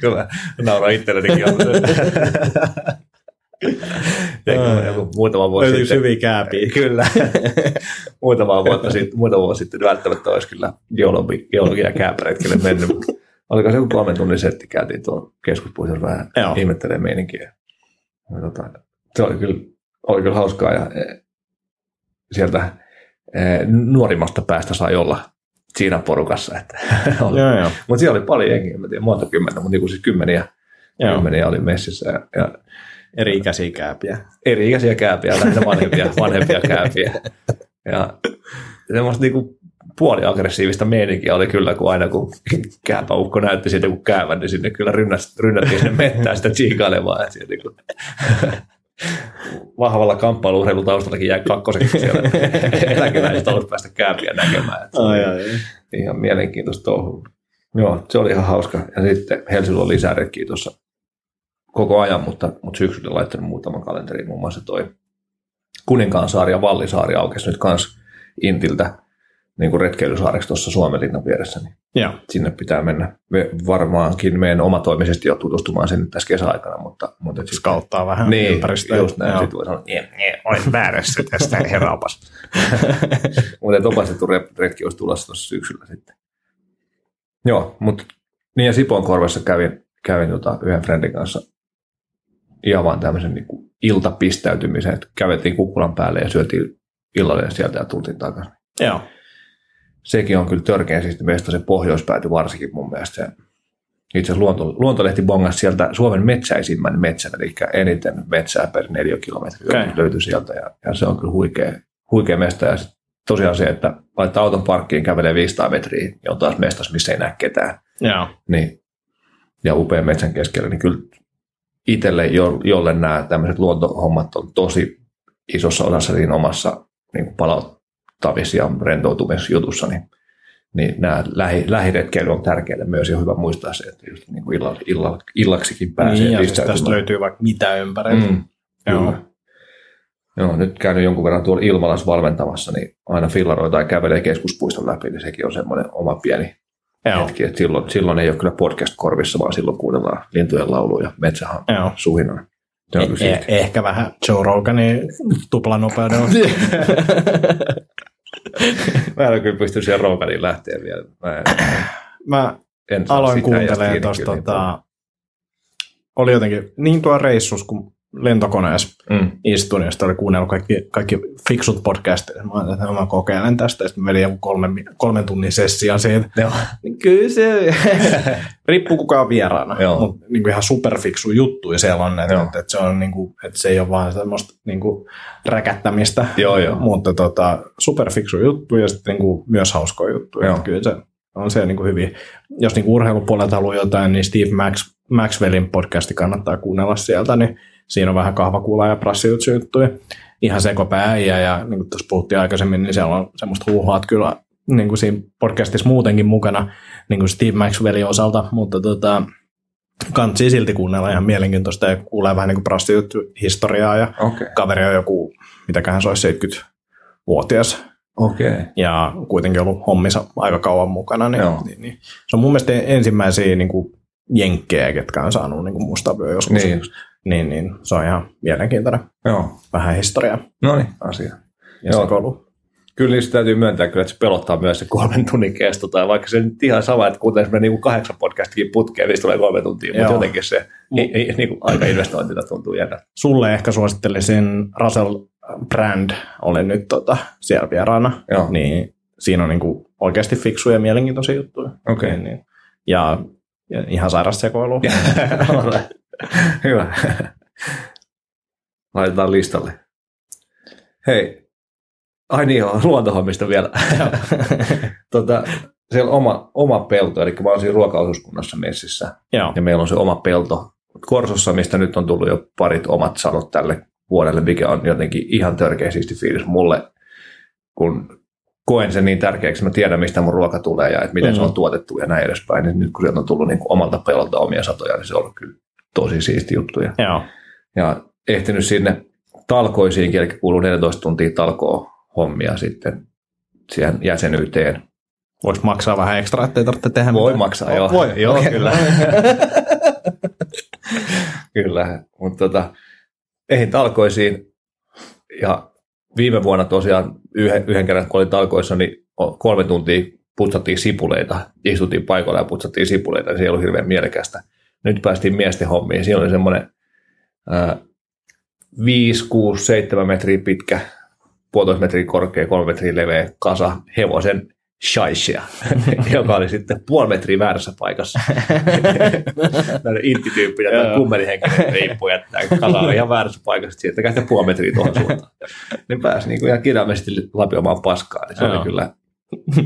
Kyllä, nauraa itsellenikin. Joku muutama vuosi Löytyykö sitten. hyviä kääpiä? Kyllä. muutama vuotta sitten, muutama vuosi sitten välttämättä olisi kyllä geologi, geologia kääpäretkelle mennyt. Oliko se joku kolmen tunnin setti, käytiin tuolla keskuspuistossa vähän Joo. ihmettelee meininkiä. Ja tota, se oli kyllä, oli kyllä hauskaa ja eh, sieltä eh, nuorimmasta päästä sai olla siinä porukassa. Että oli. Joo, joo. Mutta siellä oli paljon jengiä, en mä tiedä monta kymmentä, mutta niin siis kymmeniä, joo. kymmeniä oli messissä. Ja, ja Eri ikäisiä kääpiä. eri-ikäisiä kääpiä, lähinnä vanhempia, vanhempia kääpiä. Ja semmoista niinku puoliaggressiivista meininkiä oli kyllä, kun aina kun kääpäukko näytti siitä kun käävän, niin sinne kyllä rynnäs, rynnättiin sinne mettään sitä tsiikailemaan. Että siellä niinku, vahvalla kamppailuurheilun taustallakin jäi kakkoseksi siellä eläkeläiset halusi päästä kääpiä näkemään. Että oli Ai, ai, ihan mielenkiintoista touhua. Joo, se oli ihan hauska. Ja sitten Helsingillä on lisää retkiä tuossa koko ajan, mutta, mutta syksyllä laittanut muutaman kalenteriin. Muun muassa toi Kuninkaansaari ja Vallisaari aukesi nyt kans Intiltä niin kuin retkeilysaareksi tuossa Suomenlinnan vieressä. Niin Joo. sinne pitää mennä. Me varmaankin meidän omatoimisesti jo tutustumaan sen tässä kesäaikana, mutta, mutta sitten, Skauttaa vähän niin, ympäristöä. just näin. Sitten voi sanoa, että "Nie, nie, olen väärässä tästä herapas. mutta opastettu re- retki olisi tulossa tuossa syksyllä sitten. Joo, mutta niin ja Sipon korvessa kävin, kävin tota yhden friendin kanssa ihan vaan tämmöisen niin iltapistäytymisen, että käveltiin kukkulan päälle ja syötiin illalle sieltä ja tultiin takaisin. Joo. Sekin on kyllä törkeä siis meistä se pohjoispääty varsinkin mun mielestä. Se, itse asiassa luonto, Luontolehti bongasi sieltä Suomen metsäisimmän metsän, eli eniten metsää per neliökilometri Okei. okay. löytyi sieltä ja, ja, se on kyllä huikea, huikea mesta. Ja sit tosiaan se, että laittaa auton parkkiin, kävelee 500 metriä ja on taas mestas, missä ei näe ketään. Joo. Niin, ja upean metsän keskellä, niin kyllä itselle, jo, jolle nämä tämmöiset luontohommat on tosi isossa osassa siinä omassa niin kuin palauttamis- ja rentoutumisjutussa, niin, niin nämä lähi, lähiretkeily on tärkeää myös ja hyvä muistaa se, että just niin kuin illalla, illalla, illaksikin pääsee Niin, ja siis tästä löytyy vaikka mitä ympäriltä. Mm, Joo. kyllä. Joo, nyt käynyt jonkun verran tuolla Ilmalas valmentamassa, niin aina fillaroi tai kävelee keskuspuiston läpi, niin sekin on semmoinen oma pieni Joo. hetki. Että silloin, silloin ei ole kyllä podcast korvissa, vaan silloin kuunnellaan lintujen lauluja ja metsähän Joo. suhinaa. Se on kyllä Eh- siistiä. ehkä vähän Joe Roganin tuplanopeudella. Mä en kyllä pysty siihen Roganiin lähteä vielä. Mä en, Mä en aloin kuuntelemaan tuosta, kyllä tota, oli jotenkin niin tuo reissus, kun lentokoneessa niin. Mm. istuin, ja sitten oli kuunnellut kaikki, kaikki fiksut podcastit. Mä ajattelin, että mä kokeilen tästä, ja sitten vedin joku kolmen, kolmen tunnin session siitä. Joo. Niin Kyllä se, riippuu kuka on vieraana, mutta niin ihan superfiksu juttu siellä on, että, että, että, se on niin kuin, että se ei ole vaan semmoista niin kuin räkättämistä, Joo, joo. mutta tota, superfiksu juttu ja sitten niin kuin myös hauskoja juttuja. Kyllä se on se niin kuin hyvin. Jos niin kuin urheilupuolelta haluaa jotain, niin Steve Max, Maxwellin podcasti kannattaa kuunnella sieltä, niin siinä on vähän kahvakuulaa ja prassijuttuja. Ihan sekopää äijä ja niin kuin tuossa puhuttiin aikaisemmin, niin siellä on semmoista huuhaa, että kyllä niin kuin siinä podcastissa muutenkin mukana niin kuin Steve Maxwellin osalta, mutta tota, kansi silti kuunnella ihan mielenkiintoista ja kuulee vähän niin kuin historiaa ja Okei. kaveri on joku, mitäköhän se olisi 70-vuotias Okei. ja kuitenkin ollut hommissa aika kauan mukana, niin, Joo. niin, niin. se on mun mielestä ensimmäisiä niin kuin jenkkejä, ketkä on saanut niin kuin musta joskus. Niin. Niin, niin, se on ihan mielenkiintoinen. Joo. Vähän historiaa No niin, asia. ja Joo. sekoilu. Kyllä niistä täytyy myöntää, kyllä, että se pelottaa myös se kolmen tunnin kesto, tai vaikka se nyt ihan sama, että kuten me niin kahdeksan podcastikin putkeen, niin tulee kolme tuntia, mutta Joo. jotenkin se i, i, niin kuin aika investointina tuntuu jännä. Sulle ehkä suosittelisin Russell Brand, oli nyt tota, siellä vieraana, Joo. niin siinä on niin kuin oikeasti fiksuja ja mielenkiintoisia juttuja. Okei. Niin, niin. Ja, ja ihan sairas sekoilu. Hyvä. Laitetaan listalle. Hei, ai niin joo, luontohommista vielä. tota, siellä on oma, oma pelto, eli mä oon siinä ruokaosuuskunnassa messissä, Joo. ja meillä on se oma pelto Korsossa, mistä nyt on tullut jo parit omat sadot tälle vuodelle, mikä on jotenkin ihan törkeä siisti fiilis mulle, kun koen sen niin tärkeäksi, mä tiedän mistä mun ruoka tulee ja että miten mm. se Mm. on tuotettu ja näin edespäin, niin nyt kun sieltä on tullut niin kuin omalta pelolta omia satoja, niin se on ollut kyllä tosi siisti juttu. Ja, Joo. ja ehtinyt sinne talkoisiinkin, eli kuuluu 14 tuntia talkoa hommia sitten siihen jäsenyyteen. Voisi maksaa vähän ekstra, ettei tarvitse tehdä Voi mitään? maksaa, joo. Voi, Joo, okei. kyllä. kyllä, mutta tota, eihin talkoisiin ja viime vuonna tosiaan yhden, yhden kerran, kun olin talkoissa, niin kolme tuntia putsattiin sipuleita, istuttiin paikalla ja putsattiin sipuleita, niin se ei ollut hirveän mielekästä. Nyt päästiin miesten hommiin. Siinä oli semmoinen 5, 6, 7 metriä pitkä, puolitoista metriä korkea, kolme metriä leveä kasa hevosen shaishia, joka oli sitten puoli metriä väärässä paikassa. Näiden intti-tyyppi, ja kummelihenkinen riippuu, että kala on ihan väärässä paikassa, että sitten puoli metriä tuohon suuntaan. Niin pääsi niin kuin ihan kirjaimellisesti lapiomaan paskaa, niin se oli kyllä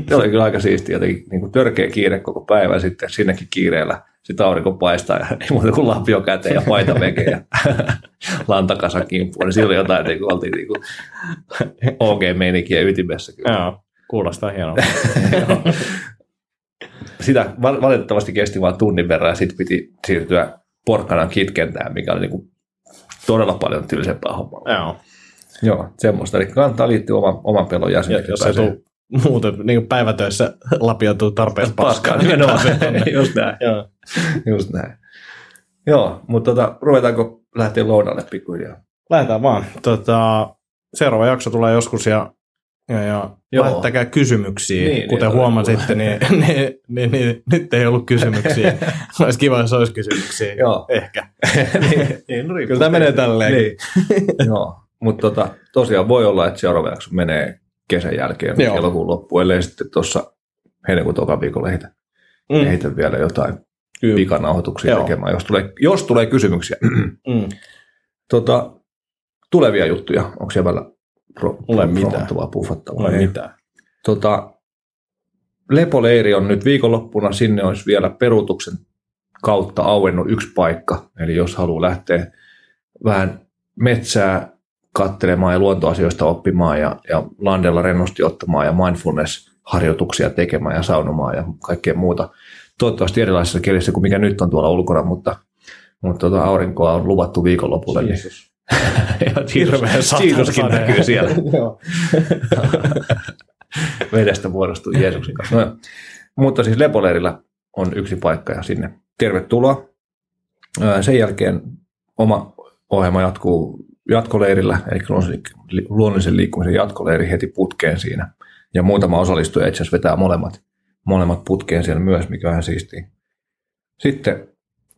se oli kyllä aika siistiä, jotenkin niin kuin törkeä kiire koko päivä sitten sinnekin kiireellä. Sitten aurinko paistaa ja ei muuta kuin lapio käteen ja paita veke ja lantakasa kimppuun. Niin silloin jotain, niin kuin oltiin niin kuin OG-meininkiä ytimessä. Kyllä. Joo, kuulostaa hienoa. Sitä valitettavasti kesti vain tunnin verran ja sitten piti siirtyä porkkanan kitkentään, mikä oli niin kuin todella paljon tylsempää hommaa. Joo. Joo, semmoista. Eli kannattaa liittyä oman, oman pelon jäseneksi. Jos ei tule muuten niin päivätöissä lapioituu tarpeeksi paskaa. Nimenomaan, just näin. Joo. Just näin. Joo, mutta tota, ruvetaanko lähteä lounalle pikkuhiljaa? Lähdetään vaan. Tota, seuraava jakso tulee joskus ja, ja, ja lähettäkää kysymyksiä. Niin, Kuten niin, huomasitte, niin, niin, niin, niin, nyt ei ollut kysymyksiä. olisi kiva, jos olisi kysymyksiä. Joo. Ehkä. niin, niin, Kyllä tämä menee tälleen. Niin. Joo, mutta tota, tosiaan voi olla, että seuraava jakso menee kesän jälkeen Joo. elokuun loppuun, ellei sitten tuossa heinäkuun toka viikolla ehitä, mm. ehitä vielä jotain Kyllä. pikanauhoituksia Joo. tekemään, jos tulee, jos tulee kysymyksiä. mm. tota, tulevia juttuja, onko siellä vielä pro, Ole mitään. mitään. Tota, Lepoleiri on nyt viikonloppuna, sinne olisi vielä peruutuksen kautta auennut yksi paikka, eli jos haluaa lähteä vähän metsää katselemaan ja luontoasioista oppimaan ja, ja landella rennosti ottamaan ja mindfulness-harjoituksia tekemään ja saunomaan ja kaikkea muuta. Toivottavasti erilaisissa kielissä kuin mikä nyt on tuolla ulkona, mutta, mutta tuota aurinkoa on luvattu viikonlopulle. Niin- Jeesus. ja Jeesuskin näkyy siellä. Vedestä muodostuu Jeesuksen kanssa. No, mutta siis Lepoleirillä on yksi paikka ja sinne tervetuloa. Sen jälkeen oma ohjelma jatkuu jatkoleirillä, eli luonnollisen liikkumisen jatkoleiri heti putkeen siinä. Ja muutama osallistuja itse asiassa vetää molemmat, molemmat putkeen siellä myös, mikä on ihan siistiä. Sitten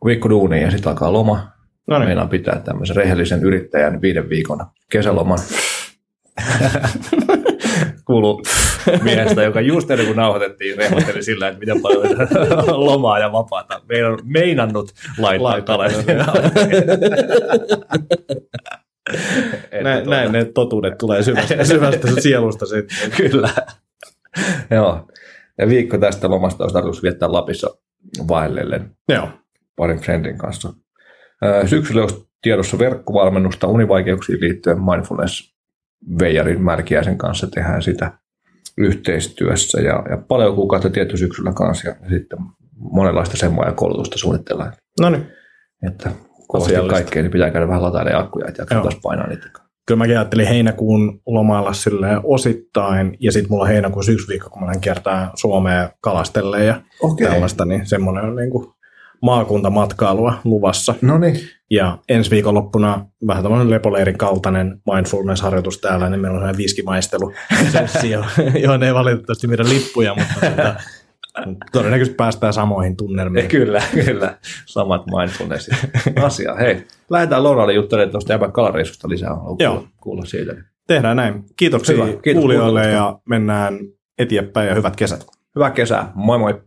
viikko duuni ja sitten alkaa loma. No niin. Meillä on pitää tämmöisen rehellisen yrittäjän viiden viikon kesäloman. Kuuluu miehestä, joka just ennen kuin nauhoitettiin, rehvatteli sillä, että miten paljon lomaa ja vapaata. Meidän on meinannut laittaa näin, tuota... näin ne totuudet tulee syvästä, syvästä sielusta sitten. Kyllä. Joo. Ja viikko tästä lomasta olisi tarkoitus viettää Lapissa vaellellen. Joo. Parin friendin kanssa. Syksyllä olisi tiedossa verkkovalmennusta univaikeuksiin liittyen mindfulness Veijarin Märkiäisen kanssa tehdään sitä yhteistyössä ja, ja paljon kuukautta tietty syksyllä kanssa ja sitten monenlaista semmoja koulutusta suunnitellaan. No niin. Että kovasti kaikkea, niin pitää käydä vähän latailemaan akkuja, että jaksaa taas painaa niitä. Kyllä mäkin ajattelin heinäkuun lomailla silleen osittain, ja sitten mulla on heinäkuun yksi viikko, kun mä lähden kiertää Suomea kalastelle ja okay. tällaista, niin semmoinen on niin kuin maakuntamatkailua luvassa. No niin. Ja ensi viikonloppuna vähän tämmöinen lepoleirin kaltainen mindfulness-harjoitus täällä, niin meillä on viskimaistelu sessio, johon ei valitettavasti myydä lippuja, mutta tota, Todennäköisesti päästään samoihin tunnelmiin. Kyllä, kyllä. Samat mindfulnessit. Asia. Hei, lähdetään Loralle juttelemaan tuosta jäbän kalareissusta lisää. Joo. Kuulla siitä. Tehdään näin. Kiitoksia Hyvä. Kiitos kuulijoille ja mennään eteenpäin ja hyvät kesät. Hyvää kesää. Moi moi.